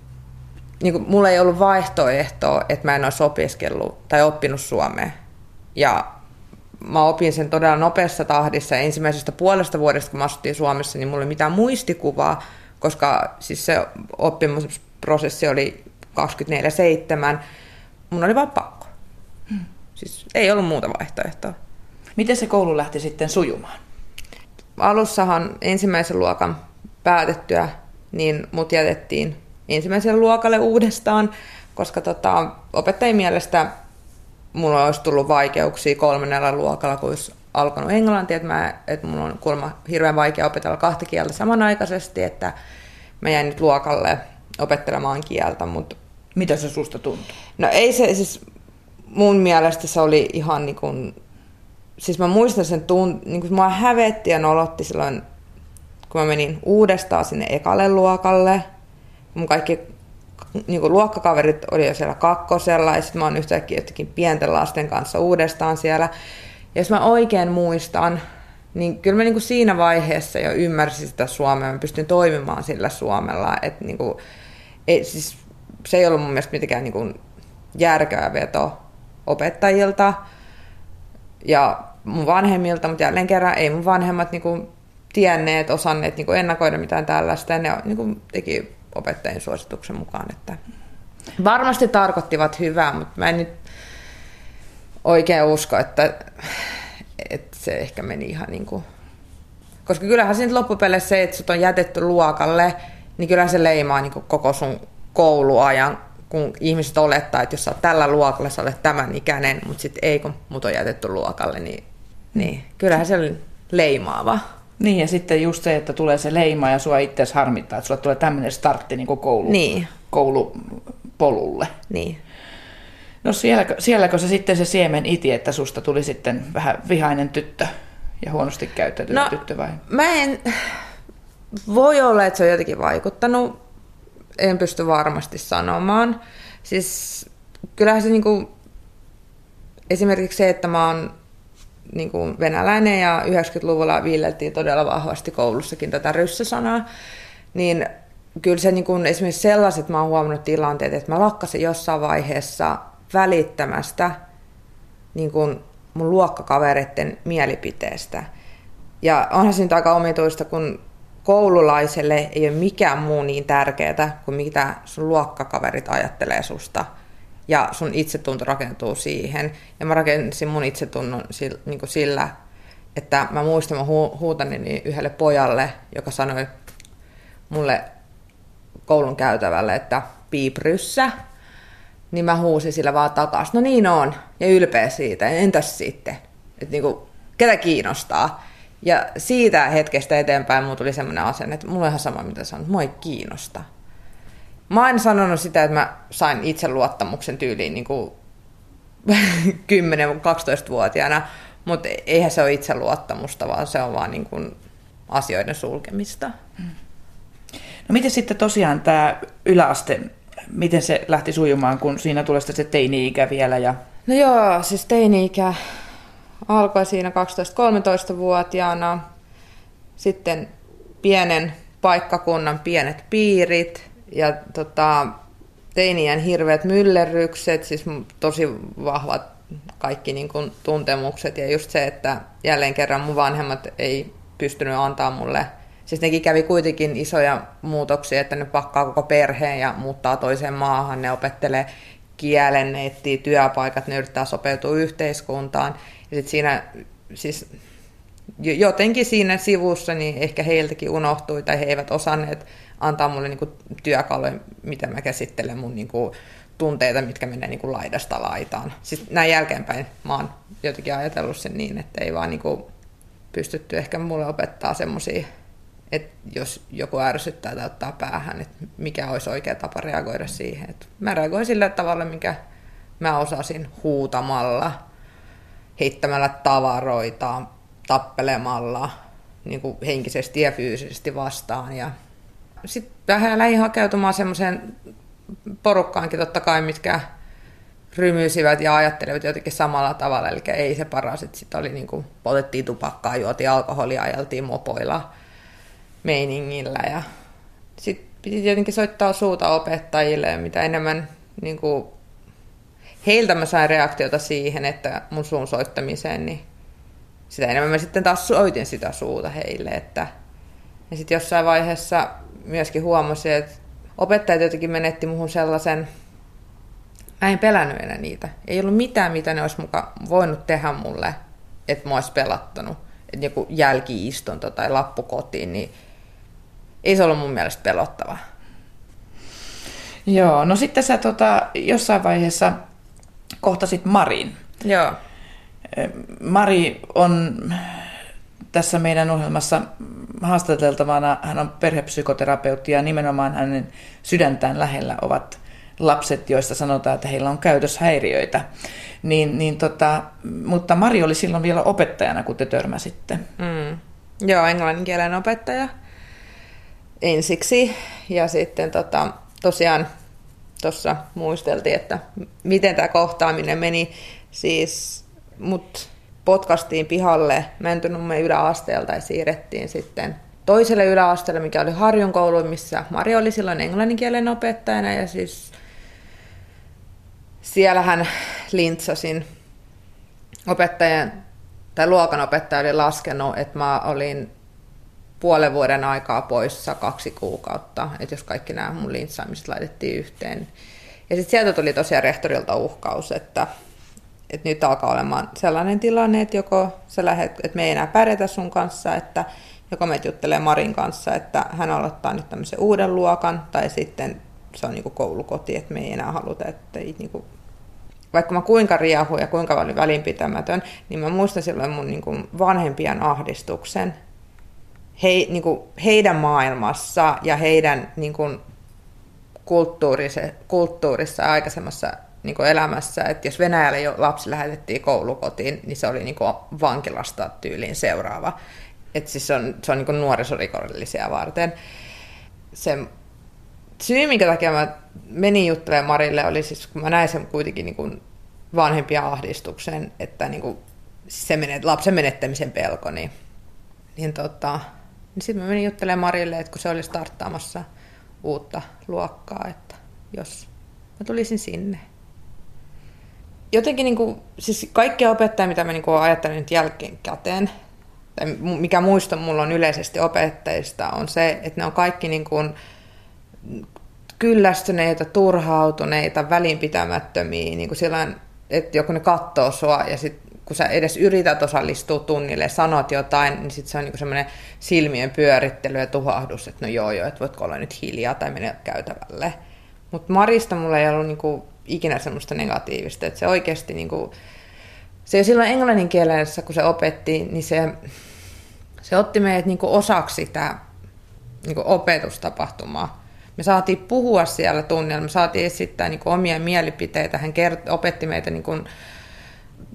Speaker 5: niin kuin, mulla ei ollut vaihtoehtoa, että mä en olisi opiskellut tai oppinut suomea. Ja mä opin sen todella nopeassa tahdissa. Ensimmäisestä puolesta vuodesta, kun mä asuttiin Suomessa, niin mulla ei mitään muistikuvaa, koska siis se oppimusprosessi oli 24-7. Mun oli vaan pakko. Hmm. Siis ei ollut muuta vaihtoehtoa.
Speaker 1: Miten se koulu lähti sitten sujumaan?
Speaker 5: Alussahan ensimmäisen luokan päätettyä, niin mut jätettiin ensimmäiselle luokalle uudestaan, koska tota, opettajien mielestä mulla olisi tullut vaikeuksia kolmannella luokalla, kun olisi alkanut englantia, että, mä, että mun on kuulemma hirveän vaikea opetella kahta kieltä samanaikaisesti, että mä jäin nyt luokalle opettelemaan kieltä, mutta
Speaker 1: Mitä se susta tuntuu?
Speaker 5: No ei se, siis mun mielestä se oli ihan niin kuin, siis mä muistan sen tunt, niin kuin mua hävetti ja nolotti silloin, kun mä menin uudestaan sinne ekalle luokalle. Mun kaikki niin kuin luokkakaverit oli jo siellä kakkosella ja sitten mä oon yhtäkkiä jotenkin pienten lasten kanssa uudestaan siellä. Ja jos mä oikein muistan, niin kyllä mä niin kuin siinä vaiheessa jo ymmärsin sitä suomea, mä pystyn toimimaan sillä suomella. Että niin kuin, ei, siis, se ei ollut mun mielestä mitenkään niin kuin järkevä veto opettajilta ja mun vanhemmilta, mutta jälleen kerran ei mun vanhemmat niin kuin tienneet, osanneet niin kuin ennakoida mitään tällaista, ja ne niin kuin teki opettajien suosituksen mukaan, että varmasti tarkoittivat hyvää, mutta mä en nyt oikein usko, että, että se ehkä meni ihan niin kuin... Koska kyllähän nyt loppupeleissä se, että sut on jätetty luokalle, niin kyllähän se leimaa niin koko sun kouluajan, kun ihmiset olettaa, että jos sä oot tällä luokalla, sä olet tämän ikäinen, mutta sitten ei, kun mut on jätetty luokalle, niin, niin kyllähän se oli leimaava.
Speaker 1: Niin, ja sitten just se, että tulee se leima ja sua itse harmittaa, että sulla tulee tämmöinen startti niin kuin koulu,
Speaker 5: Niin.
Speaker 1: koulupolulle.
Speaker 5: Niin.
Speaker 1: No sielläkö, sielläkö se sitten se siemen iti, että susta tuli sitten vähän vihainen tyttö ja huonosti käyttäytynyt
Speaker 5: No,
Speaker 1: tyttö vai?
Speaker 5: Mä en... Voi olla, että se on jotenkin vaikuttanut. En pysty varmasti sanomaan. Siis kyllähän se niinku... Esimerkiksi se, että mä oon niinku venäläinen ja 90-luvulla viileltiin todella vahvasti koulussakin tätä ryssäsanaa, niin kyllä se niinku, esimerkiksi sellaiset, mä oon huomannut tilanteet, että mä lakkasin jossain vaiheessa välittämästä niin kuin mun luokkakavereiden mielipiteestä. Ja onhan se nyt aika omituista, kun koululaiselle ei ole mikään muu niin tärkeää kuin mitä sun luokkakaverit ajattelee susta. Ja sun itsetunto rakentuu siihen. Ja mä rakensin mun itsetunnon sillä, niin kuin sillä että mä muistan, mä hu- huutanini yhdelle pojalle, joka sanoi mulle koulun käytävälle, että piipryssä, niin mä huusin sillä vaan takas. No niin on, ja ylpeä siitä. Entäs sitten? Että niinku, ketä kiinnostaa? Ja siitä hetkestä eteenpäin mulla tuli semmoinen asenne, että mulla on ihan sama mitä sanon, mua ei kiinnosta. Mä en sanonut sitä, että mä sain itseluottamuksen tyyliin niin kuin 10-12-vuotiaana, mutta eihän se ole itseluottamusta, vaan se on vaan niin kuin asioiden sulkemista.
Speaker 1: No miten sitten tosiaan tämä yläaste, miten se lähti sujumaan, kun siinä tulee sitten se teini-ikä vielä ja
Speaker 5: No joo, siis teini-ikä alkoi siinä 12-13-vuotiaana. Sitten pienen paikkakunnan pienet piirit ja tota, teinien hirveät myllerrykset, siis tosi vahvat kaikki niin kuin, tuntemukset ja just se, että jälleen kerran mun vanhemmat ei pystynyt antaa mulle Siis nekin kävi kuitenkin isoja muutoksia, että ne pakkaa koko perheen ja muuttaa toiseen maahan, ne opettelee kielen, ne etsii työpaikat, ne yrittää sopeutua yhteiskuntaan. Ja sitten siinä, siis jotenkin siinä sivussa, niin ehkä heiltäkin unohtui tai he eivät osanneet antaa mulle niin työkaluja, miten mä käsittelen mun niin kuin, tunteita, mitkä menee niin kuin laidasta laitaan. Siis näin jälkeenpäin mä oon jotenkin ajatellut sen niin, että ei vaan niin kuin pystytty ehkä mulle opettaa semmoisia että jos joku ärsyttää tai ottaa päähän, että mikä olisi oikea tapa reagoida siihen. Et mä reagoin sillä tavalla, mikä mä osasin huutamalla, heittämällä tavaroita, tappelemalla niin kuin henkisesti ja fyysisesti vastaan. Ja sitten vähän lähdin hakeutumaan semmoiseen porukkaankin totta kai, mitkä rymyisivät ja ajattelivat jotenkin samalla tavalla, eli ei se paras, että sitten oli niin kuin, poltettiin tupakkaa, juotiin alkoholia, ajeltiin mopoilla – meiningillä ja sitten piti tietenkin soittaa suuta opettajille mitä enemmän niin kuin, heiltä mä sain reaktiota siihen, että mun suun soittamiseen, niin sitä enemmän mä sitten taas soitin sitä suuta heille. Että... Ja sitten jossain vaiheessa myöskin huomasin, että opettajat jotenkin menetti muhun sellaisen, mä en pelännyt enää niitä. Ei ollut mitään, mitä ne olisi muka voinut tehdä mulle, että mä olisi pelattanut. Että joku jälkiistunto tai lappu kotiin, niin ei se ollut mun mielestä pelottava.
Speaker 1: Joo, no sitten sä tota, jossain vaiheessa kohtasit Marin.
Speaker 5: Joo.
Speaker 1: Mari on tässä meidän ohjelmassa haastateltavana. Hän on perhepsykoterapeutti ja nimenomaan hänen sydäntään lähellä ovat lapset, joista sanotaan, että heillä on käytöshäiriöitä. Niin, niin tota, mutta Mari oli silloin vielä opettajana, kun te törmäsitte.
Speaker 5: Mm. Joo, englannin kielen opettaja ensiksi. Ja sitten tota, tosiaan tuossa muisteltiin, että miten tämä kohtaaminen meni. Siis mut potkastiin pihalle Mäntynummen yläasteelta ja siirrettiin sitten toiselle yläasteelle, mikä oli Harjun koulu, missä Mari oli silloin englanninkielen opettajana ja siis siellähän lintsasin opettajan tai luokanopettaja oli laskenut, että mä olin puolen vuoden aikaa poissa kaksi kuukautta, että jos kaikki nämä mun lintsaamiset laitettiin yhteen. Ja sitten sieltä tuli tosiaan rehtorilta uhkaus, että, että nyt alkaa olemaan sellainen tilanne, että joko sä lähet, että me ei enää pärjätä sun kanssa, että joko me juttelee Marin kanssa, että hän aloittaa nyt tämmöisen uuden luokan, tai sitten se on niin koulukoti, että me ei enää haluta, että ei niin kuin vaikka mä kuinka riehu ja kuinka olin välinpitämätön, niin mä muistan silloin mun niin kuin vanhempien ahdistuksen he, niin kuin heidän maailmassa ja heidän niin kuin kulttuurissa ja aikaisemmassa niin kuin elämässä, että jos Venäjälle jo lapsi lähetettiin koulukotiin, niin se oli niin kuin vankilasta tyyliin seuraava. Että siis se on, se on niin kuin nuorisorikollisia varten. Se syy, minkä takia mä menin juttelemaan Marille, oli siis, kun mä näin sen kuitenkin niin kuin vanhempia ahdistuksen, että niin kuin se menet, lapsen menettämisen pelko, niin, niin, tota, niin sitten mä menin juttelemaan Marille, että kun se oli starttaamassa uutta luokkaa, että jos mä tulisin sinne. Jotenkin niin kuin, siis kaikkia opettajia, mitä mä niin kuin ajattelen nyt jälkikäteen, tai mikä muisto mulla on yleisesti opettajista, on se, että ne on kaikki niin kuin kyllästyneitä, turhautuneita, välinpitämättömiä, niin kuin sillain, että joku ne katsoo sua ja sit kun sä edes yrität osallistua tunnille sanot jotain, niin sitten se on niin semmoinen silmien pyörittely ja tuhahdus, että no joo joo, että voitko olla nyt hiljaa tai mennä käytävälle. Mutta Marista mulla ei ollut niin ikinä semmoista negatiivista, että se oikeasti niin kuin, se jo silloin englannin kielessä, kun se opetti, niin se, se otti meidät niin osaksi sitä niin opetustapahtumaa me saatiin puhua siellä tunnilla, me saatiin esittää niin kuin omia mielipiteitä. Hän kert- opetti meitä niin kuin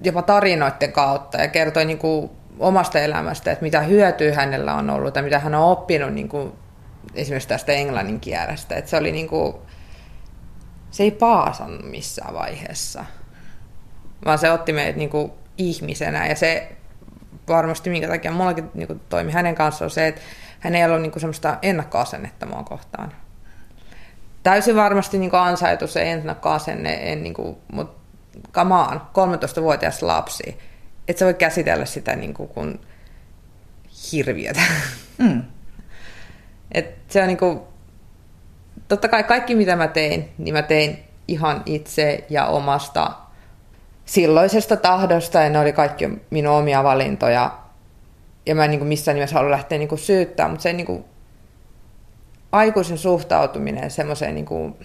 Speaker 5: jopa tarinoiden kautta ja kertoi niin kuin omasta elämästä, että mitä hyötyä hänellä on ollut ja mitä hän on oppinut niin kuin esimerkiksi tästä englannin kielestä. Että se oli niin kuin, se ei paasannut missään vaiheessa, vaan se otti meidät niin kuin ihmisenä ja se varmasti minkä takia mullakin niin kuin toimi hänen kanssaan on se, että hän ei ollut niin kuin semmoista ennakkoasennetta mua kohtaan täysin varmasti niin ansaitu se ennakkoasenne, en, niin kuin, mutta kamaan, 13-vuotias lapsi, että se voi käsitellä sitä niin kuin, kun hirviötä. Mm. Et se on niin kuin, totta kai kaikki mitä mä tein, niin mä tein ihan itse ja omasta silloisesta tahdosta ja ne oli kaikki minun omia valintoja. Ja mä en niin kuin missään nimessä halua lähteä niin kuin syyttää, mutta se niin kuin aikuisen suhtautuminen semmoiseen niin kuin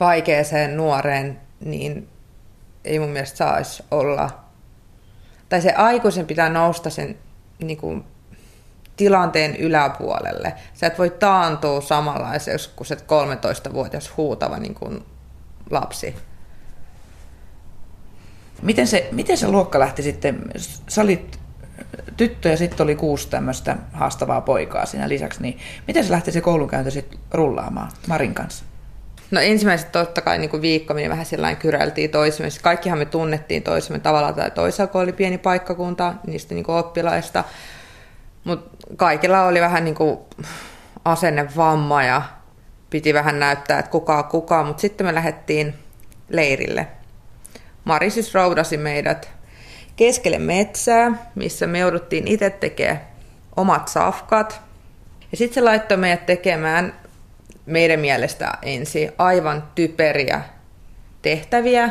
Speaker 5: vaikeeseen nuoreen, niin ei mun mielestä saisi olla. Tai se aikuisen pitää nousta sen niin kuin, tilanteen yläpuolelle. Sä et voi taantua samanlaiseksi kuin se 13-vuotias huutava niin kuin lapsi.
Speaker 1: Miten se, miten se luokka lähti sitten? Sä olit tyttö ja sitten oli kuusi tämmöistä haastavaa poikaa siinä lisäksi, niin miten se lähti se koulunkäynti sitten rullaamaan Marin kanssa?
Speaker 5: No ensimmäiset totta kai niin kuin viikko me vähän sellainen kyräiltiin toisemme. Kaikkihan me tunnettiin toisemme tavalla tai toisella, kun oli pieni paikkakunta niistä niin kuin oppilaista. Mutta kaikilla oli vähän niin kuin asennevamma ja piti vähän näyttää, että kuka kuka. Mutta sitten me lähdettiin leirille. Mari siis roudasi meidät keskelle metsää, missä me jouduttiin itse tekemään omat safkat. Ja sitten se laittoi meidät tekemään meidän mielestä ensin aivan typeriä tehtäviä,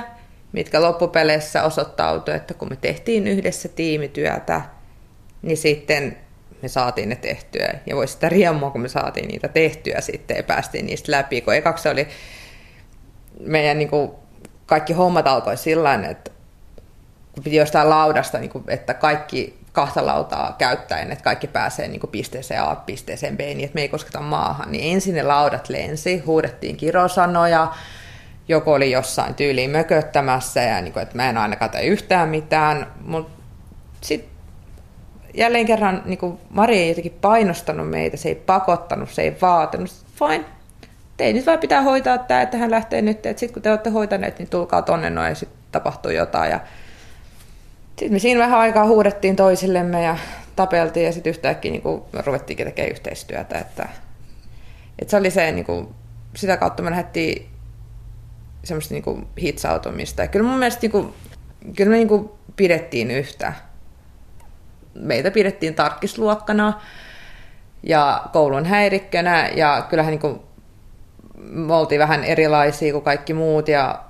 Speaker 5: mitkä loppupeleissä osoittautui, että kun me tehtiin yhdessä tiimityötä, niin sitten me saatiin ne tehtyä. Ja voi sitä riemua, kun me saatiin niitä tehtyä sitten ja päästiin niistä läpi. Kun ekaksi oli meidän niin kuin, kaikki hommat alkoi sillä että piti jostain laudasta, niin kuin, että kaikki kahta lautaa käyttäen, että kaikki pääsee niin kuin pisteeseen A, pisteeseen B, niin että me ei kosketa maahan, niin ensin ne laudat lensi, huudettiin kirosanoja, joku oli jossain tyyliin mököttämässä ja niin kuin, että mä en ainakaan tee yhtään mitään, mutta sitten jälleen kerran niin kuin Mari ei jotenkin painostanut meitä, se ei pakottanut, se ei vaatinut, fine, tein nyt vaan pitää hoitaa tämä, että hän lähtee nyt, että sitten kun te olette hoitaneet, niin tulkaa tonne noin ja sitten tapahtuu jotain. Ja sitten me siinä vähän aikaa huudettiin toisillemme ja tapeltiin ja sitten yhtäkkiä niin kuin, ruvettiin tekemään yhteistyötä. Että, että se oli se, niin kuin, sitä kautta me lähdettiin semmoista niin kuin hitsautumista. Ja kyllä mun mielestä niin kuin, kyllä me niin kuin pidettiin yhtä. Meitä pidettiin tarkkisluokkana ja koulun häirikkönä ja kyllähän niin kuin, me oltiin vähän erilaisia kuin kaikki muut ja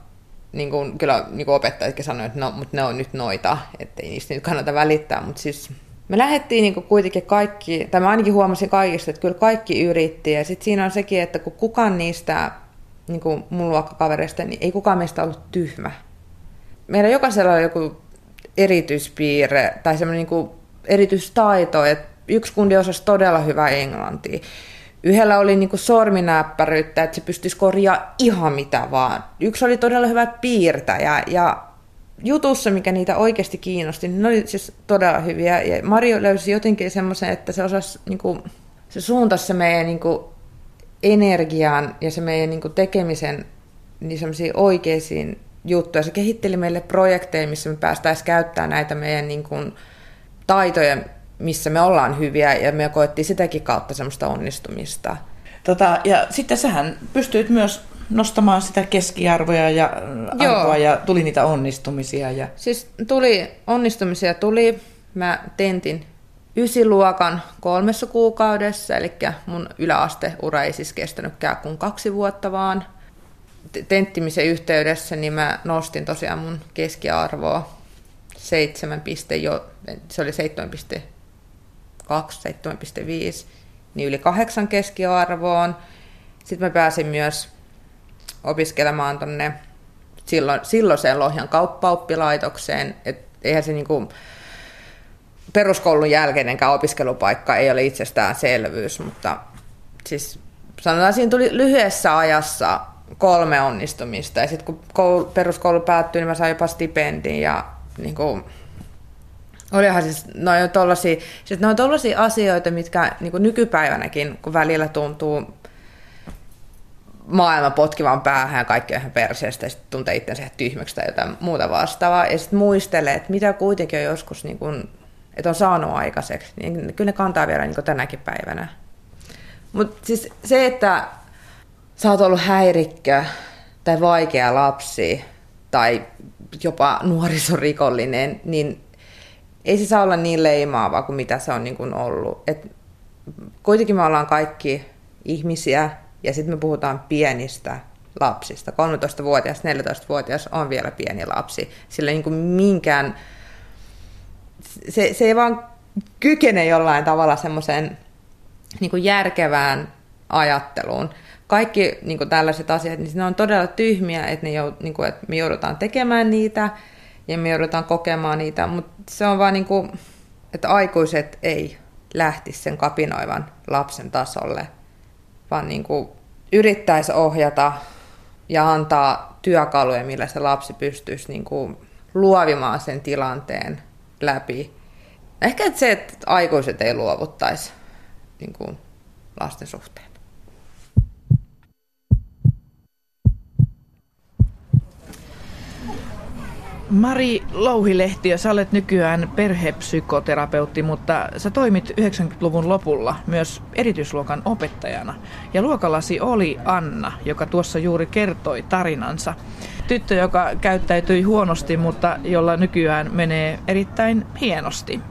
Speaker 5: niin kuin, kyllä niin kuin opettajatkin sanoivat, että no, mutta ne on nyt noita, ettei niistä nyt kannata välittää, mutta siis me lähdettiin niin kuitenkin kaikki, tai mä ainakin huomasin kaikista, että kyllä kaikki yritti, ja sitten siinä on sekin, että kun kukaan niistä niin kuin mun luokkakavereista, niin ei kukaan meistä ollut tyhmä. Meillä jokaisella on joku erityispiirre tai semmoinen niin erityistaito, että yksi kundi osasi todella hyvää englantia. Yhdellä oli niin sorminäppäryyttä, että se pystyisi korjaa ihan mitä vaan. Yksi oli todella hyvä piirtäjä ja jutussa, mikä niitä oikeasti kiinnosti, niin ne oli siis todella hyviä. Ja Mario löysi jotenkin semmoisen, että se osasi, niin kuin, se suuntasi se meidän niin kuin, energiaan ja se meidän niin kuin, tekemisen niin semmoisiin oikeisiin juttuja. Se kehitteli meille projekteja, missä me päästäisiin käyttämään näitä meidän niin kuin, taitoja, missä me ollaan hyviä ja me koettiin sitäkin kautta semmoista onnistumista.
Speaker 1: Tota, ja sitten sähän pystyit myös nostamaan sitä keskiarvoja ja arvoa ja tuli niitä onnistumisia. Ja...
Speaker 5: Siis tuli, onnistumisia tuli. Mä tentin ysiluokan kolmessa kuukaudessa, eli mun yläasteura ei siis kestänytkään kuin kaksi vuotta vaan. Tenttimisen yhteydessä niin mä nostin tosiaan mun keskiarvoa 7 piste jo, se oli 7,2, 7,5, niin yli kahdeksan keskiarvoon. Sitten mä pääsin myös opiskelemaan tonne silloin, silloiseen Lohjan kauppaoppilaitokseen. Et eihän se niinku, peruskoulun jälkeinenkään opiskelupaikka ei ole itsestäänselvyys, mutta siis sanotaan, siinä tuli lyhyessä ajassa kolme onnistumista. Ja sitten kun koulu, peruskoulu päättyi, niin mä sain jopa stipendin ja niin kuin, olihan siis, no on tollasia, siis ne on tollaisia asioita, mitkä niin nykypäivänäkin, kun välillä tuntuu maailman potkivan päähän ja kaikki on ihan perseestä ja sitten tuntee itsensä ihan tyhmäksi tai jotain muuta vastaavaa. Ja sitten muistelee, että mitä kuitenkin on joskus, niin kuin, että on saanut aikaiseksi, niin kyllä ne kantaa vielä niin tänäkin päivänä. Mutta siis se, että sä oot ollut häirikkö tai vaikea lapsi tai jopa nuorisorikollinen, niin ei se saa olla niin leimaavaa kuin mitä se on niin kuin ollut. Et kuitenkin me ollaan kaikki ihmisiä ja sitten me puhutaan pienistä lapsista. 13-vuotias, 14-vuotias on vielä pieni lapsi. Sillä niin kuin minkään, se, se ei vaan kykene jollain tavalla semmoiseen niin järkevään ajatteluun kaikki niin kuin tällaiset asiat, niin ne on todella tyhmiä, että, ne joud, niin kuin, että me joudutaan tekemään niitä ja me joudutaan kokemaan niitä, mutta se on vaan niin kuin, että aikuiset ei lähtisi sen kapinoivan lapsen tasolle, vaan niin kuin yrittäisi ohjata ja antaa työkaluja, millä se lapsi pystyisi niin kuin luovimaan sen tilanteen läpi. Ehkä että se, että aikuiset ei luovuttaisi niin kuin lasten suhteen.
Speaker 1: Mari Louhilehti, sä olet nykyään perhepsykoterapeutti, mutta sä toimit 90-luvun lopulla myös erityisluokan opettajana. Ja luokallasi oli Anna, joka tuossa juuri kertoi tarinansa. Tyttö, joka käyttäytyi huonosti, mutta jolla nykyään menee erittäin hienosti.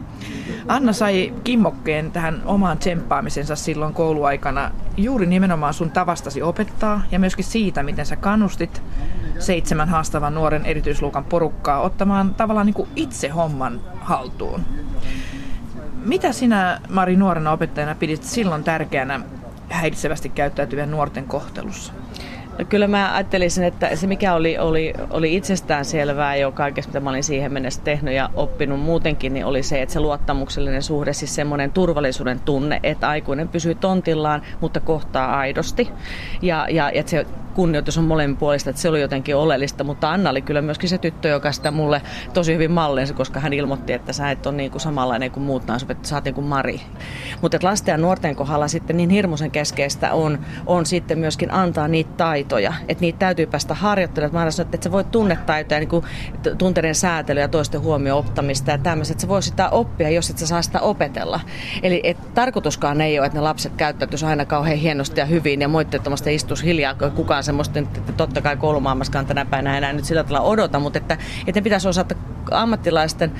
Speaker 1: Anna sai kimmokkeen tähän omaan tsemppaamisensa silloin kouluaikana juuri nimenomaan sun tavastasi opettaa ja myöskin siitä, miten sä kannustit seitsemän haastavan nuoren erityisluokan porukkaa ottamaan tavallaan niin kuin itse homman haltuun. Mitä sinä, Mari, nuorena opettajana pidit silloin tärkeänä häiritsevästi käyttäytyvien nuorten kohtelussa?
Speaker 6: No kyllä mä ajattelisin, että se mikä oli, oli, oli itsestään selvää jo kaikessa, mitä mä olin siihen mennessä tehnyt ja oppinut muutenkin, niin oli se, että se luottamuksellinen suhde, siis semmoinen turvallisuuden tunne, että aikuinen pysyy tontillaan, mutta kohtaa aidosti. Ja, ja että se kunnioitus on molemmin puolista, että se oli jotenkin oleellista, mutta Anna oli kyllä myöskin se tyttö, joka sitä mulle tosi hyvin mallensi, koska hän ilmoitti, että sä et ole niin kuin samanlainen kuin muut naiset, että sä oot niin kuin Mari. Mutta lasten ja nuorten kohdalla sitten niin hirmuisen keskeistä on, on sitten myöskin antaa niitä taitoja, että niitä täytyy päästä harjoittelemaan. Mä sanoin, että sä voit tunnetaitoja, niin kuin tunteiden säätelyä ja toisten huomioon ottamista ja tämmöistä, että sä voit sitä oppia, jos et sä saa sitä opetella. Eli et, tarkoituskaan ei ole, että ne lapset käyttäytyisi aina kauhean hienosti ja hyvin ja moitteettomasti istus hiljaa, kun kukaan semmoista, että totta kai koulumaailmaskaan tänä päivänä enää nyt sillä tavalla odota, mutta että, että ne pitäisi osata ammattilaisten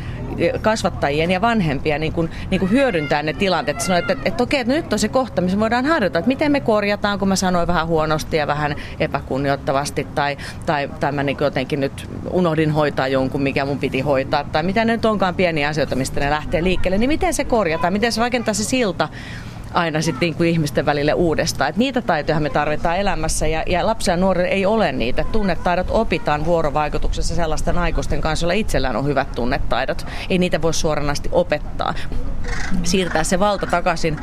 Speaker 6: kasvattajien ja vanhempia niin kuin, niin kuin hyödyntää ne tilanteet. Sanoin, että, että, että okei, että nyt on se kohta, missä voidaan harjoittaa, että miten me korjataan, kun mä sanoin vähän huonosti ja vähän epäkunnioittavasti tai, tai, tai mä niin jotenkin nyt unohdin hoitaa jonkun, mikä mun piti hoitaa tai mitä ne nyt onkaan pieniä asioita, mistä ne lähtee liikkeelle, niin miten se korjataan, miten se rakentaa se silta aina sitten niin kuin ihmisten välille uudestaan. Et niitä taitoja me tarvitaan elämässä ja, ja lapsia ja nuoria ei ole niitä. Tunnetaidot opitaan vuorovaikutuksessa sellaisten aikuisten kanssa, joilla itsellään on hyvät tunnetaidot. Ei niitä voi suoranaisesti opettaa. Siirtää se valta takaisin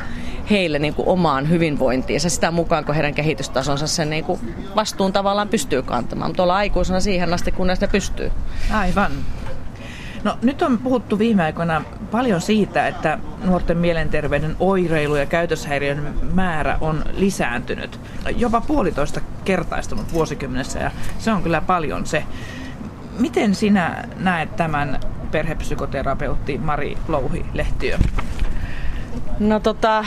Speaker 6: heille niin kuin omaan hyvinvointiinsa sitä mukaan, kun heidän kehitystasonsa sen niin kuin vastuun tavallaan pystyy kantamaan. Mutta olla aikuisena siihen asti, kunnes ne pystyy.
Speaker 1: Aivan. No nyt on puhuttu viime aikoina paljon siitä, että nuorten mielenterveyden oireilu ja käytöshäiriön määrä on lisääntynyt. Jopa puolitoista kertaistunut vuosikymmenessä ja se on kyllä paljon se. Miten sinä näet tämän perhepsykoterapeutti Mari Louhi-lehtiö?
Speaker 6: No tota,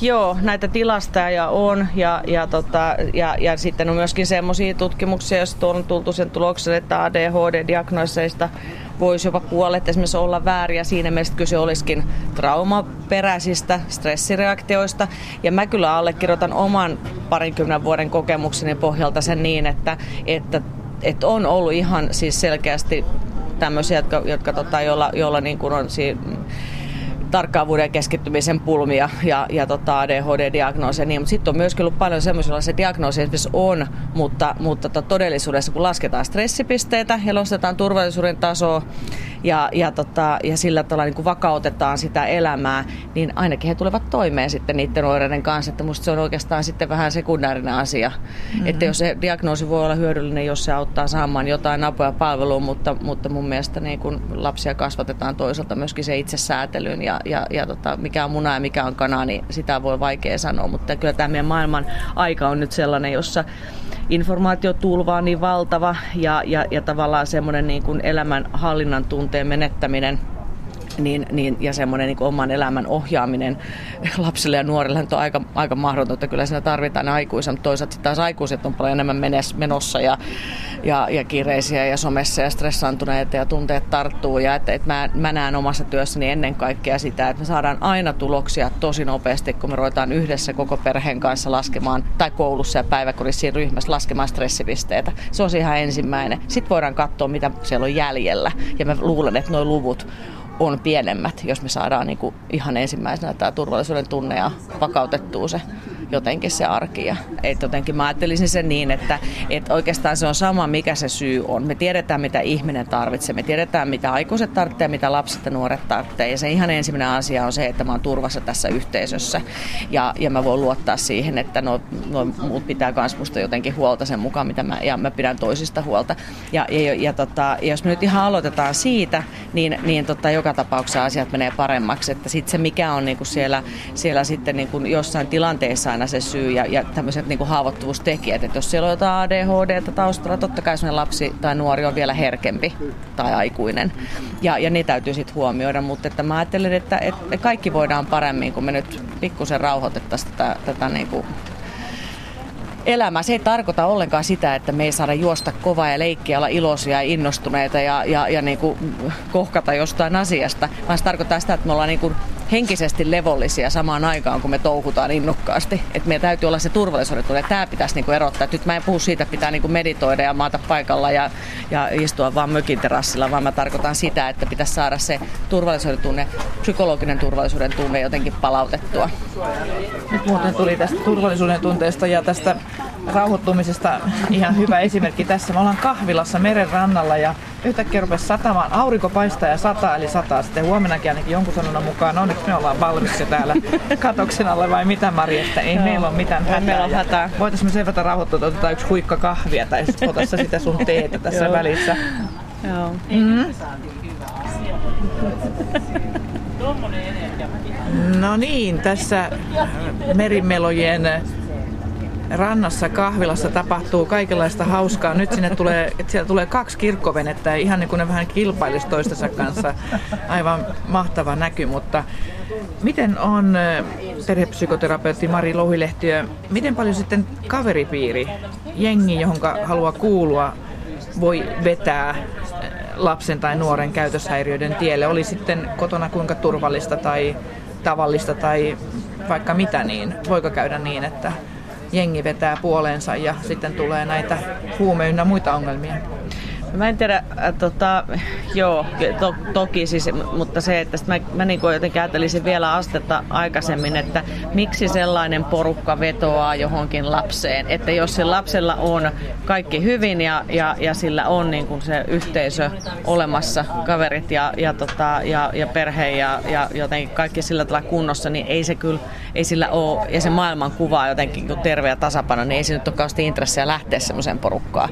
Speaker 6: Joo, näitä tilastoja on ja, ja, tota, ja, ja sitten on myöskin semmoisia tutkimuksia, joissa on tultu sen tuloksen, että ADHD-diagnoseista voisi jopa puolet esimerkiksi olla vääriä. Siinä mielessä kyse olisikin traumaperäisistä stressireaktioista. Ja mä kyllä allekirjoitan oman parinkymmenen vuoden kokemukseni pohjalta sen niin, että, että, että on ollut ihan siis selkeästi tämmöisiä, jotka, jotka tota, joilla, joilla niin kuin on siinä, tarkkaavuuden ja keskittymisen pulmia ja, ja tota ADHD-diagnoosia. Niin, mutta sitten on myöskin ollut paljon semmoisia, se diagnoosi esimerkiksi on, mutta, mutta tota, todellisuudessa kun lasketaan stressipisteitä ja nostetaan turvallisuuden tasoa ja, ja, tota, ja sillä tavalla niin kuin vakautetaan sitä elämää, niin ainakin he tulevat toimeen sitten niiden oireiden kanssa. Että musta se on oikeastaan sitten vähän sekundäärinen asia. Mm-hmm. Että jos se diagnoosi voi olla hyödyllinen, jos se auttaa saamaan jotain apua ja palvelua, mutta, mutta mun mielestä niin kun lapsia kasvatetaan toisaalta myöskin se itsesäätelyn ja, ja, ja tota, mikä on muna ja mikä on kana, niin sitä voi vaikea sanoa. Mutta kyllä tämä meidän maailman aika on nyt sellainen, jossa informaatiotulva on niin valtava ja, ja, ja tavallaan semmoinen niin kuin elämän hallinnan tunteen menettäminen – niin, niin, ja semmoinen niin oman elämän ohjaaminen lapsille ja nuorille on aika, aika mahdotonta. Kyllä siinä tarvitaan aikuisia, mutta toisaalta taas aikuiset on paljon enemmän menes, menossa ja, ja, ja kiireisiä ja somessa ja stressaantuneita ja tunteet tarttuu. Ja että, että mä, mä näen omassa työssäni ennen kaikkea sitä, että me saadaan aina tuloksia tosi nopeasti, kun me ruvetaan yhdessä koko perheen kanssa laskemaan, tai koulussa ja päiväkodissa siinä ryhmässä laskemaan stressipisteitä. Se on ihan ensimmäinen. Sitten voidaan katsoa, mitä siellä on jäljellä. Ja mä luulen, että nuo luvut on pienemmät, jos me saadaan niin kuin ihan ensimmäisenä tämä turvallisuuden tunne ja vakautettua se jotenkin se arki. Et jotenkin mä ajattelisin sen niin, että et oikeastaan se on sama, mikä se syy on. Me tiedetään, mitä ihminen tarvitsee. Me tiedetään, mitä aikuiset tarvitsee, mitä lapset ja nuoret tarvitsee. Ja se ihan ensimmäinen asia on se, että mä oon turvassa tässä yhteisössä. Ja, ja mä voin luottaa siihen, että no, no muut pitää myös musta jotenkin huolta sen mukaan, mitä mä, ja mä pidän toisista huolta. Ja, ja, ja, tota, jos me nyt ihan aloitetaan siitä, niin, niin tota, joka tapauksessa asiat menee paremmaksi. Että sitten se, mikä on niinku siellä, siellä sitten niinku jossain tilanteessa aina se syy ja, ja tämmöiset niin kuin haavoittuvuustekijät. Että jos siellä on jotain ADHD taustalla, totta kai sellainen lapsi tai nuori on vielä herkempi tai aikuinen. Ja, ja ne täytyy sitten huomioida, mutta että mä ajattelen, että, että kaikki voidaan paremmin, kun me nyt pikkusen rauhoitettaisiin tätä, tätä niin kuin elämä. Se ei tarkoita ollenkaan sitä, että me ei saada juosta kovaa ja leikkiä, olla iloisia ja innostuneita ja, ja, ja niin kuin kohkata jostain asiasta, vaan se tarkoittaa sitä, että me ollaan niin kuin henkisesti levollisia samaan aikaan, kun me touhutaan innokkaasti. Että meidän täytyy olla se turvallisuuden tunne. Tämä pitäisi niinku erottaa. Et nyt mä en puhu siitä, että pitää niinku meditoida ja maata paikalla ja, ja istua vaan mökin terassilla, vaan mä tarkoitan sitä, että pitäisi saada se turvallisuuden tunne, psykologinen turvallisuuden tunne jotenkin palautettua.
Speaker 1: Nyt muuten tuli tästä turvallisuuden tunteesta ja tästä rauhoittumisesta ihan hyvä esimerkki tässä. Me ollaan kahvilassa meren rannalla ja yhtäkkiä rupesi satamaan. Aurinko paistaa ja sataa, eli sataa sitten huomennakin ainakin jonkun sanonnan mukaan. No nyt me ollaan valmiiksi täällä katoksen alle vai mitä Mari, että ei meillä ole mitään hätää.
Speaker 6: meillä ole hätää.
Speaker 1: Voitaisiin me sen verran rauhoittua, että otetaan yksi huikka kahvia tai ota sitä sun teetä tässä välissä.
Speaker 6: Joo.
Speaker 1: No niin, tässä merimelojen rannassa kahvilassa tapahtuu kaikenlaista hauskaa. Nyt sinne tulee, siellä tulee kaksi kirkkovenettä, ihan niin kuin ne vähän kilpailisi toistensa kanssa. Aivan mahtava näky, mutta miten on perhepsykoterapeutti Mari Louhilehtiö, miten paljon sitten kaveripiiri, jengi, johon haluaa kuulua, voi vetää lapsen tai nuoren käytöshäiriöiden tielle, oli sitten kotona kuinka turvallista tai tavallista tai vaikka mitä, niin voiko käydä niin, että jengi vetää puoleensa ja sitten tulee näitä huume ynnä muita ongelmia?
Speaker 6: Mä en tiedä, äh, tota, joo, to, toki siis, mutta se, että mä, mä niin jotenkin ajattelisin vielä astetta aikaisemmin, että miksi sellainen porukka vetoaa johonkin lapseen. Että jos se lapsella on kaikki hyvin ja, ja, ja sillä on niin kuin se yhteisö olemassa, kaverit ja, ja, tota, ja, ja perhe ja, ja jotenkin kaikki sillä tavalla kunnossa, niin ei se kyllä, ei sillä ole, ja se maailman kuva jotenkin terve ja tasapaino, niin ei se nyt ole kauheasti intressejä lähteä semmoiseen porukkaan.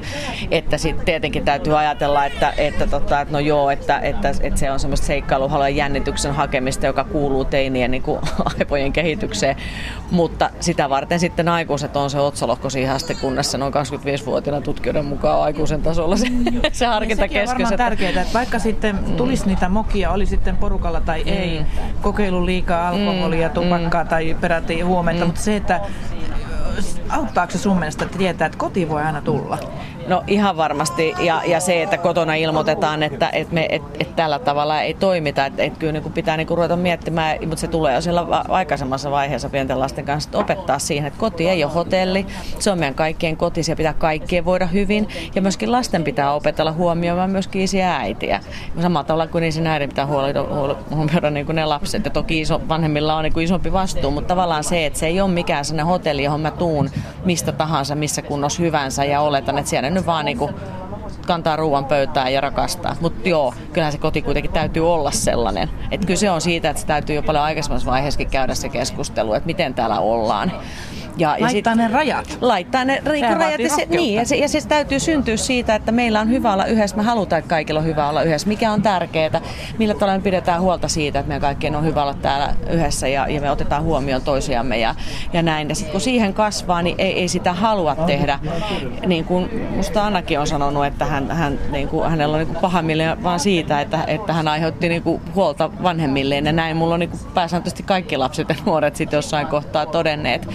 Speaker 6: Että sitten tietenkin täytyy täytyy ajatella, että, että, tota, että no joo, että, että, että se on semmoista seikkailuhalua jännityksen hakemista, joka kuuluu teinien niin kuin, aivojen kehitykseen. Mutta sitä varten sitten aikuiset on se otsalohko siihen asti, kunnes se noin 25-vuotiaana tutkijoiden mukaan aikuisen tasolla se, se harkinta
Speaker 1: kesken. on varmaan tärkeää, että vaikka sitten tulisi mm. niitä mokia, oli sitten porukalla tai mm. ei, kokeilu liikaa alkoholia, mm. tupakkaa mm. tai peräti huumeita, mm. mutta se, että auttaako se sun mielestä että tietää, että koti voi aina tulla?
Speaker 6: No ihan varmasti. Ja, ja se, että kotona ilmoitetaan, että, että, me, että, että tällä tavalla ei toimita. Että, että kyllä niin pitää niin ruveta miettimään, mutta se tulee jo siellä aikaisemmassa vaiheessa pienten lasten kanssa, opettaa siihen, että koti ei ole hotelli. Se on meidän kaikkien koti, siellä pitää kaikkien voida hyvin. Ja myöskin lasten pitää opetella huomioimaan myöskin isiä ja äitiä. Samalla tavalla kuin isin äidin pitää huomioida niin kuin ne lapset. Ja toki iso, vanhemmilla on niin kuin isompi vastuu, mutta tavallaan se, että se ei ole mikään sellainen hotelli, johon mä tuun mistä tahansa, missä kunnossa hyvänsä ja oletan, että siellä nyt vaan niinku kantaa ruoan pöytään ja rakastaa. Mutta joo, kyllähän se koti kuitenkin täytyy olla sellainen. Että kyllä se on siitä, että se täytyy jo paljon aikaisemmassa vaiheessakin käydä se keskustelu, että miten täällä ollaan.
Speaker 1: Ja, laittaa ja sit, ne rajat.
Speaker 6: Laittaa ne Sehän rajat. Ja se, niin, ja, se, ja siis täytyy syntyä siitä, että meillä on hyvä olla yhdessä. Me halutaan, että kaikilla on hyvä olla yhdessä. Mikä on tärkeää? Millä tavalla me pidetään huolta siitä, että meidän kaikkien on hyvä olla täällä yhdessä ja, ja me otetaan huomioon toisiamme ja, ja näin. Ja sitten kun siihen kasvaa, niin ei, ei sitä halua tehdä. Niin kuin musta Annakin on sanonut, että hän, hän, niin kuin, hänellä on niin paha vaan siitä, että, että hän aiheutti niin kuin huolta vanhemmilleen. Ja näin mulla on niin kuin pääsääntöisesti kaikki lapset ja nuoret sitten jossain kohtaa todenneet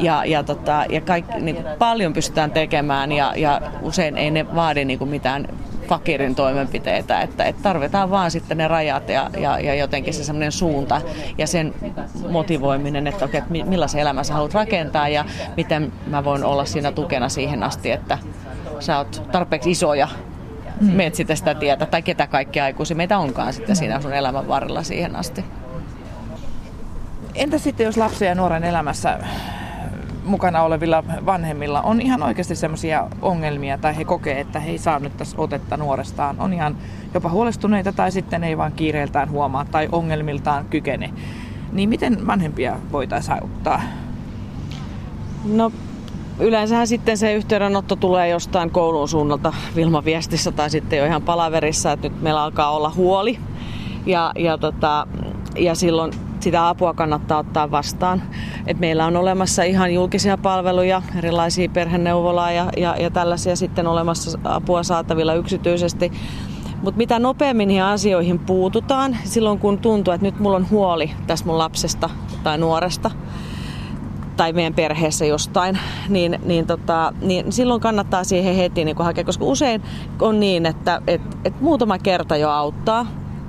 Speaker 6: ja, ja, tota, ja kaikki, niin kuin paljon pystytään tekemään ja, ja usein ei ne vaadi niin kuin mitään fakirin toimenpiteitä, että, että tarvitaan vaan sitten ne rajat ja, ja, ja jotenkin se semmoinen suunta ja sen motivoiminen, että, okei, että millaisen elämän sä haluat rakentaa ja miten mä voin olla siinä tukena siihen asti, että sä oot tarpeeksi isoja mm. meet sitä sitä tietä, tai ketä kaikki aikuisia meitä onkaan sitten siinä sun elämän varrella siihen asti.
Speaker 1: Entä sitten, jos lapsen ja nuoren elämässä mukana olevilla vanhemmilla on ihan oikeasti sellaisia ongelmia tai he kokee, että he ei saa nyt tässä otetta nuorestaan. On ihan jopa huolestuneita tai sitten ei vaan kiireiltään huomaa tai ongelmiltaan kykene. Niin miten vanhempia voitaisiin auttaa?
Speaker 6: No yleensähän sitten se yhteydenotto tulee jostain koulun suunnalta Vilma viestissä tai sitten jo ihan palaverissa, että nyt meillä alkaa olla huoli. Ja, ja, tota, ja silloin sitä apua kannattaa ottaa vastaan. Et meillä on olemassa ihan julkisia palveluja, erilaisia perheneuvolaa ja, ja, ja tällaisia sitten olemassa apua saatavilla yksityisesti. Mutta mitä nopeammin niihin asioihin puututaan, silloin kun tuntuu, että nyt mulla on huoli tästä mun lapsesta tai nuoresta, tai meidän perheessä jostain, niin, niin, tota, niin silloin kannattaa siihen heti niin hakea, koska usein on niin, että et, et muutama kerta jo auttaa,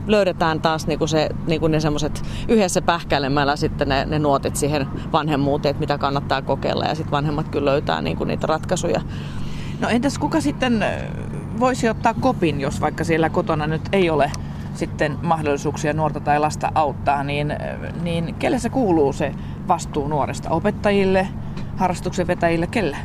Speaker 6: löydetään taas niinku se, niinku ne semmoiset yhdessä pähkäilemällä sitten ne, ne nuotit siihen vanhemmuuteen, että mitä kannattaa kokeilla ja sitten vanhemmat kyllä löytää niinku niitä ratkaisuja.
Speaker 1: No entäs kuka sitten voisi ottaa kopin, jos vaikka siellä kotona nyt ei ole sitten mahdollisuuksia nuorta tai lasta auttaa, niin, niin kelle se kuuluu se vastuu nuoresta? Opettajille, harrastuksen vetäjille, kelle?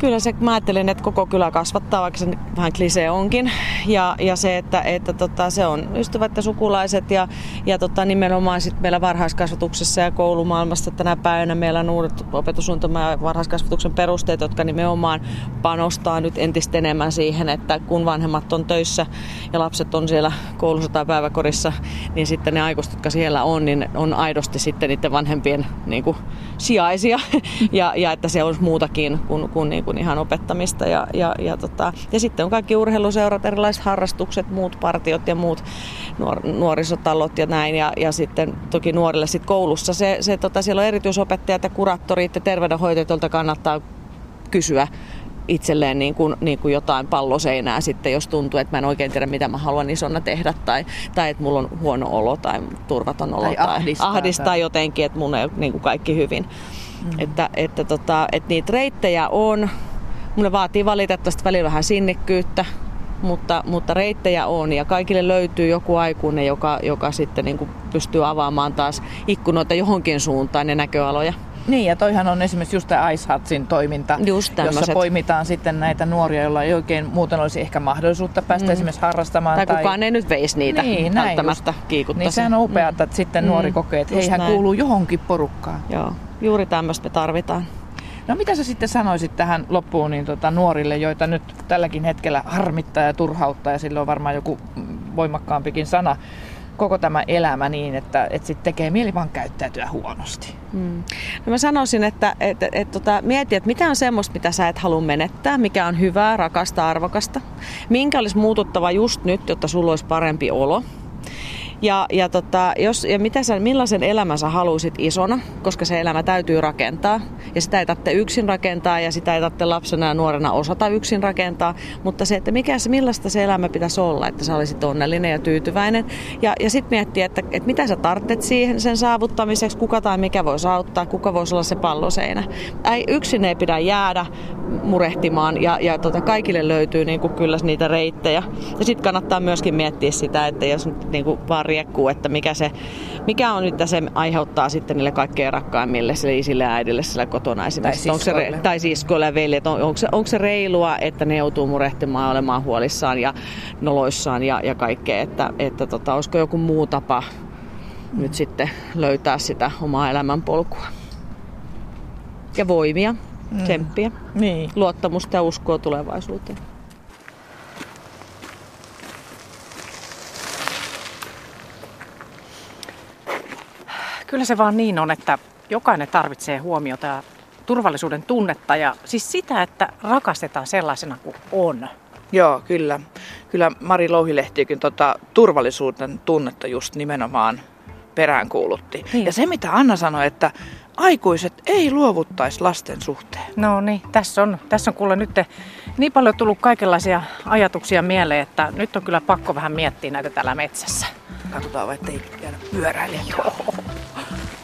Speaker 6: Kyllä se, mä ajattelin, että koko kylä kasvattaa, vaikka se vähän klisee onkin. Ja, ja se, että, että tota, se on ystävät ja sukulaiset ja, ja tota, nimenomaan sit meillä varhaiskasvatuksessa ja koulumaailmassa tänä päivänä meillä on uudet opetussuunnitelma ja varhaiskasvatuksen perusteet, jotka nimenomaan panostaa nyt entistä enemmän siihen, että kun vanhemmat on töissä ja lapset on siellä koulussa tai päiväkodissa, niin sitten ne aikuiset, jotka siellä on, niin on aidosti sitten niiden vanhempien niin kuin, sijaisia ja, ja että se olisi muutakin kuin, kuin, niin kuin ihan opettamista. Ja, ja, ja, tota, ja sitten on kaikki urheiluseurat, erilaiset harrastukset, muut partiot ja muut nuor, nuorisotalot ja näin. Ja, ja sitten toki nuorille sit koulussa se, se tota, siellä on erityisopettajat ja kuraattorit ja terveydenhoitajat, joilta kannattaa kysyä itselleen niin kuin, niin kuin jotain palloseinää sitten, jos tuntuu, että mä en oikein tiedä, mitä mä haluan isona tehdä, tai, tai että mulla on huono olo tai turvaton olo,
Speaker 1: tai, tai ahdistaa,
Speaker 6: ahdistaa tai... jotenkin, että mun ei ole niin kuin kaikki hyvin. Mm. Että, että, tota, että niitä reittejä on. Mulle vaatii valitettavasti välillä vähän sinnikkyyttä, mutta, mutta reittejä on ja kaikille löytyy joku aikuinen, joka, joka sitten niin kuin pystyy avaamaan taas ikkunoita johonkin suuntaan ja näköaloja.
Speaker 1: Niin, ja toihan on esimerkiksi just tämä Ice Hutsin toiminta,
Speaker 6: just
Speaker 1: jossa poimitaan sitten näitä nuoria, joilla ei oikein muuten olisi ehkä mahdollisuutta päästä mm. esimerkiksi harrastamaan.
Speaker 6: Tai, tai kukaan ei nyt veisi niitä niin, välttämättä kiikuttaisi.
Speaker 1: Niin sehän on upeaa, mm. että sitten nuori mm. kokee, että hei, hän kuuluu johonkin porukkaan.
Speaker 6: Joo, juuri tämmöistä me tarvitaan.
Speaker 1: No mitä sä sitten sanoisit tähän loppuun niin tota, nuorille, joita nyt tälläkin hetkellä harmittaa ja turhauttaa, ja sillä on varmaan joku voimakkaampikin sana, koko tämä elämä niin, että, että sit tekee mieli vaan käyttäytyä huonosti?
Speaker 6: Mm. No mä sanoisin, että et, et, et, tota, mieti, että mitä on semmoista, mitä sä et halua menettää, mikä on hyvää, rakasta, arvokasta. Minkä olisi muututtava just nyt, jotta sulla olisi parempi olo. Ja, ja, tota, jos, ja mitä sä, millaisen elämän sä haluaisit isona, koska se elämä täytyy rakentaa. Ja sitä ei tarvitse yksin rakentaa ja sitä ei tarvitse lapsena ja nuorena osata yksin rakentaa. Mutta se, että mikä, millaista se elämä pitäisi olla, että sä olisit onnellinen ja tyytyväinen. Ja, ja sitten miettiä, että, että mitä sä tarvitset siihen sen saavuttamiseksi, kuka tai mikä voisi auttaa, kuka voisi olla se palloseinä. Ei, yksin ei pidä jäädä murehtimaan ja, ja tota, kaikille löytyy niin kuin kyllä niitä reittejä. Ja sitten kannattaa myöskin miettiä sitä, että jos niin kuin vaan riekkuu, että mikä, se, mikä on nyt se aiheuttaa sitten niille kaikkein rakkaimmille, sille isille ja äidille sillä kotona esimerkiksi. Tai siskoille. Onko se, tai siskoille ja veljet. On, onko, se, onko se reilua, että ne joutuu murehtimaan olemaan huolissaan ja noloissaan ja, ja kaikkea, että, että tota, olisiko joku muu tapa mm. nyt sitten löytää sitä omaa elämänpolkua. Ja voimia, mm. tsemppiä, niin. luottamusta ja uskoa tulevaisuuteen.
Speaker 2: Kyllä se vaan niin on, että jokainen tarvitsee huomiota ja turvallisuuden tunnetta ja siis sitä, että rakastetaan sellaisena kuin on.
Speaker 1: Joo, kyllä. Kyllä Mari Louhilehtiökin tota, turvallisuuden tunnetta just nimenomaan peräänkuulutti. Niin. Ja se mitä Anna sanoi, että aikuiset ei luovuttaisi lasten suhteen.
Speaker 2: No niin, tässä on, tässä on kuule nyt niin paljon tullut kaikenlaisia ajatuksia mieleen, että nyt on kyllä pakko vähän miettiä näitä täällä metsässä.
Speaker 1: Katsotaan, vai ettei jäädä pyöräilijä.
Speaker 2: Joo.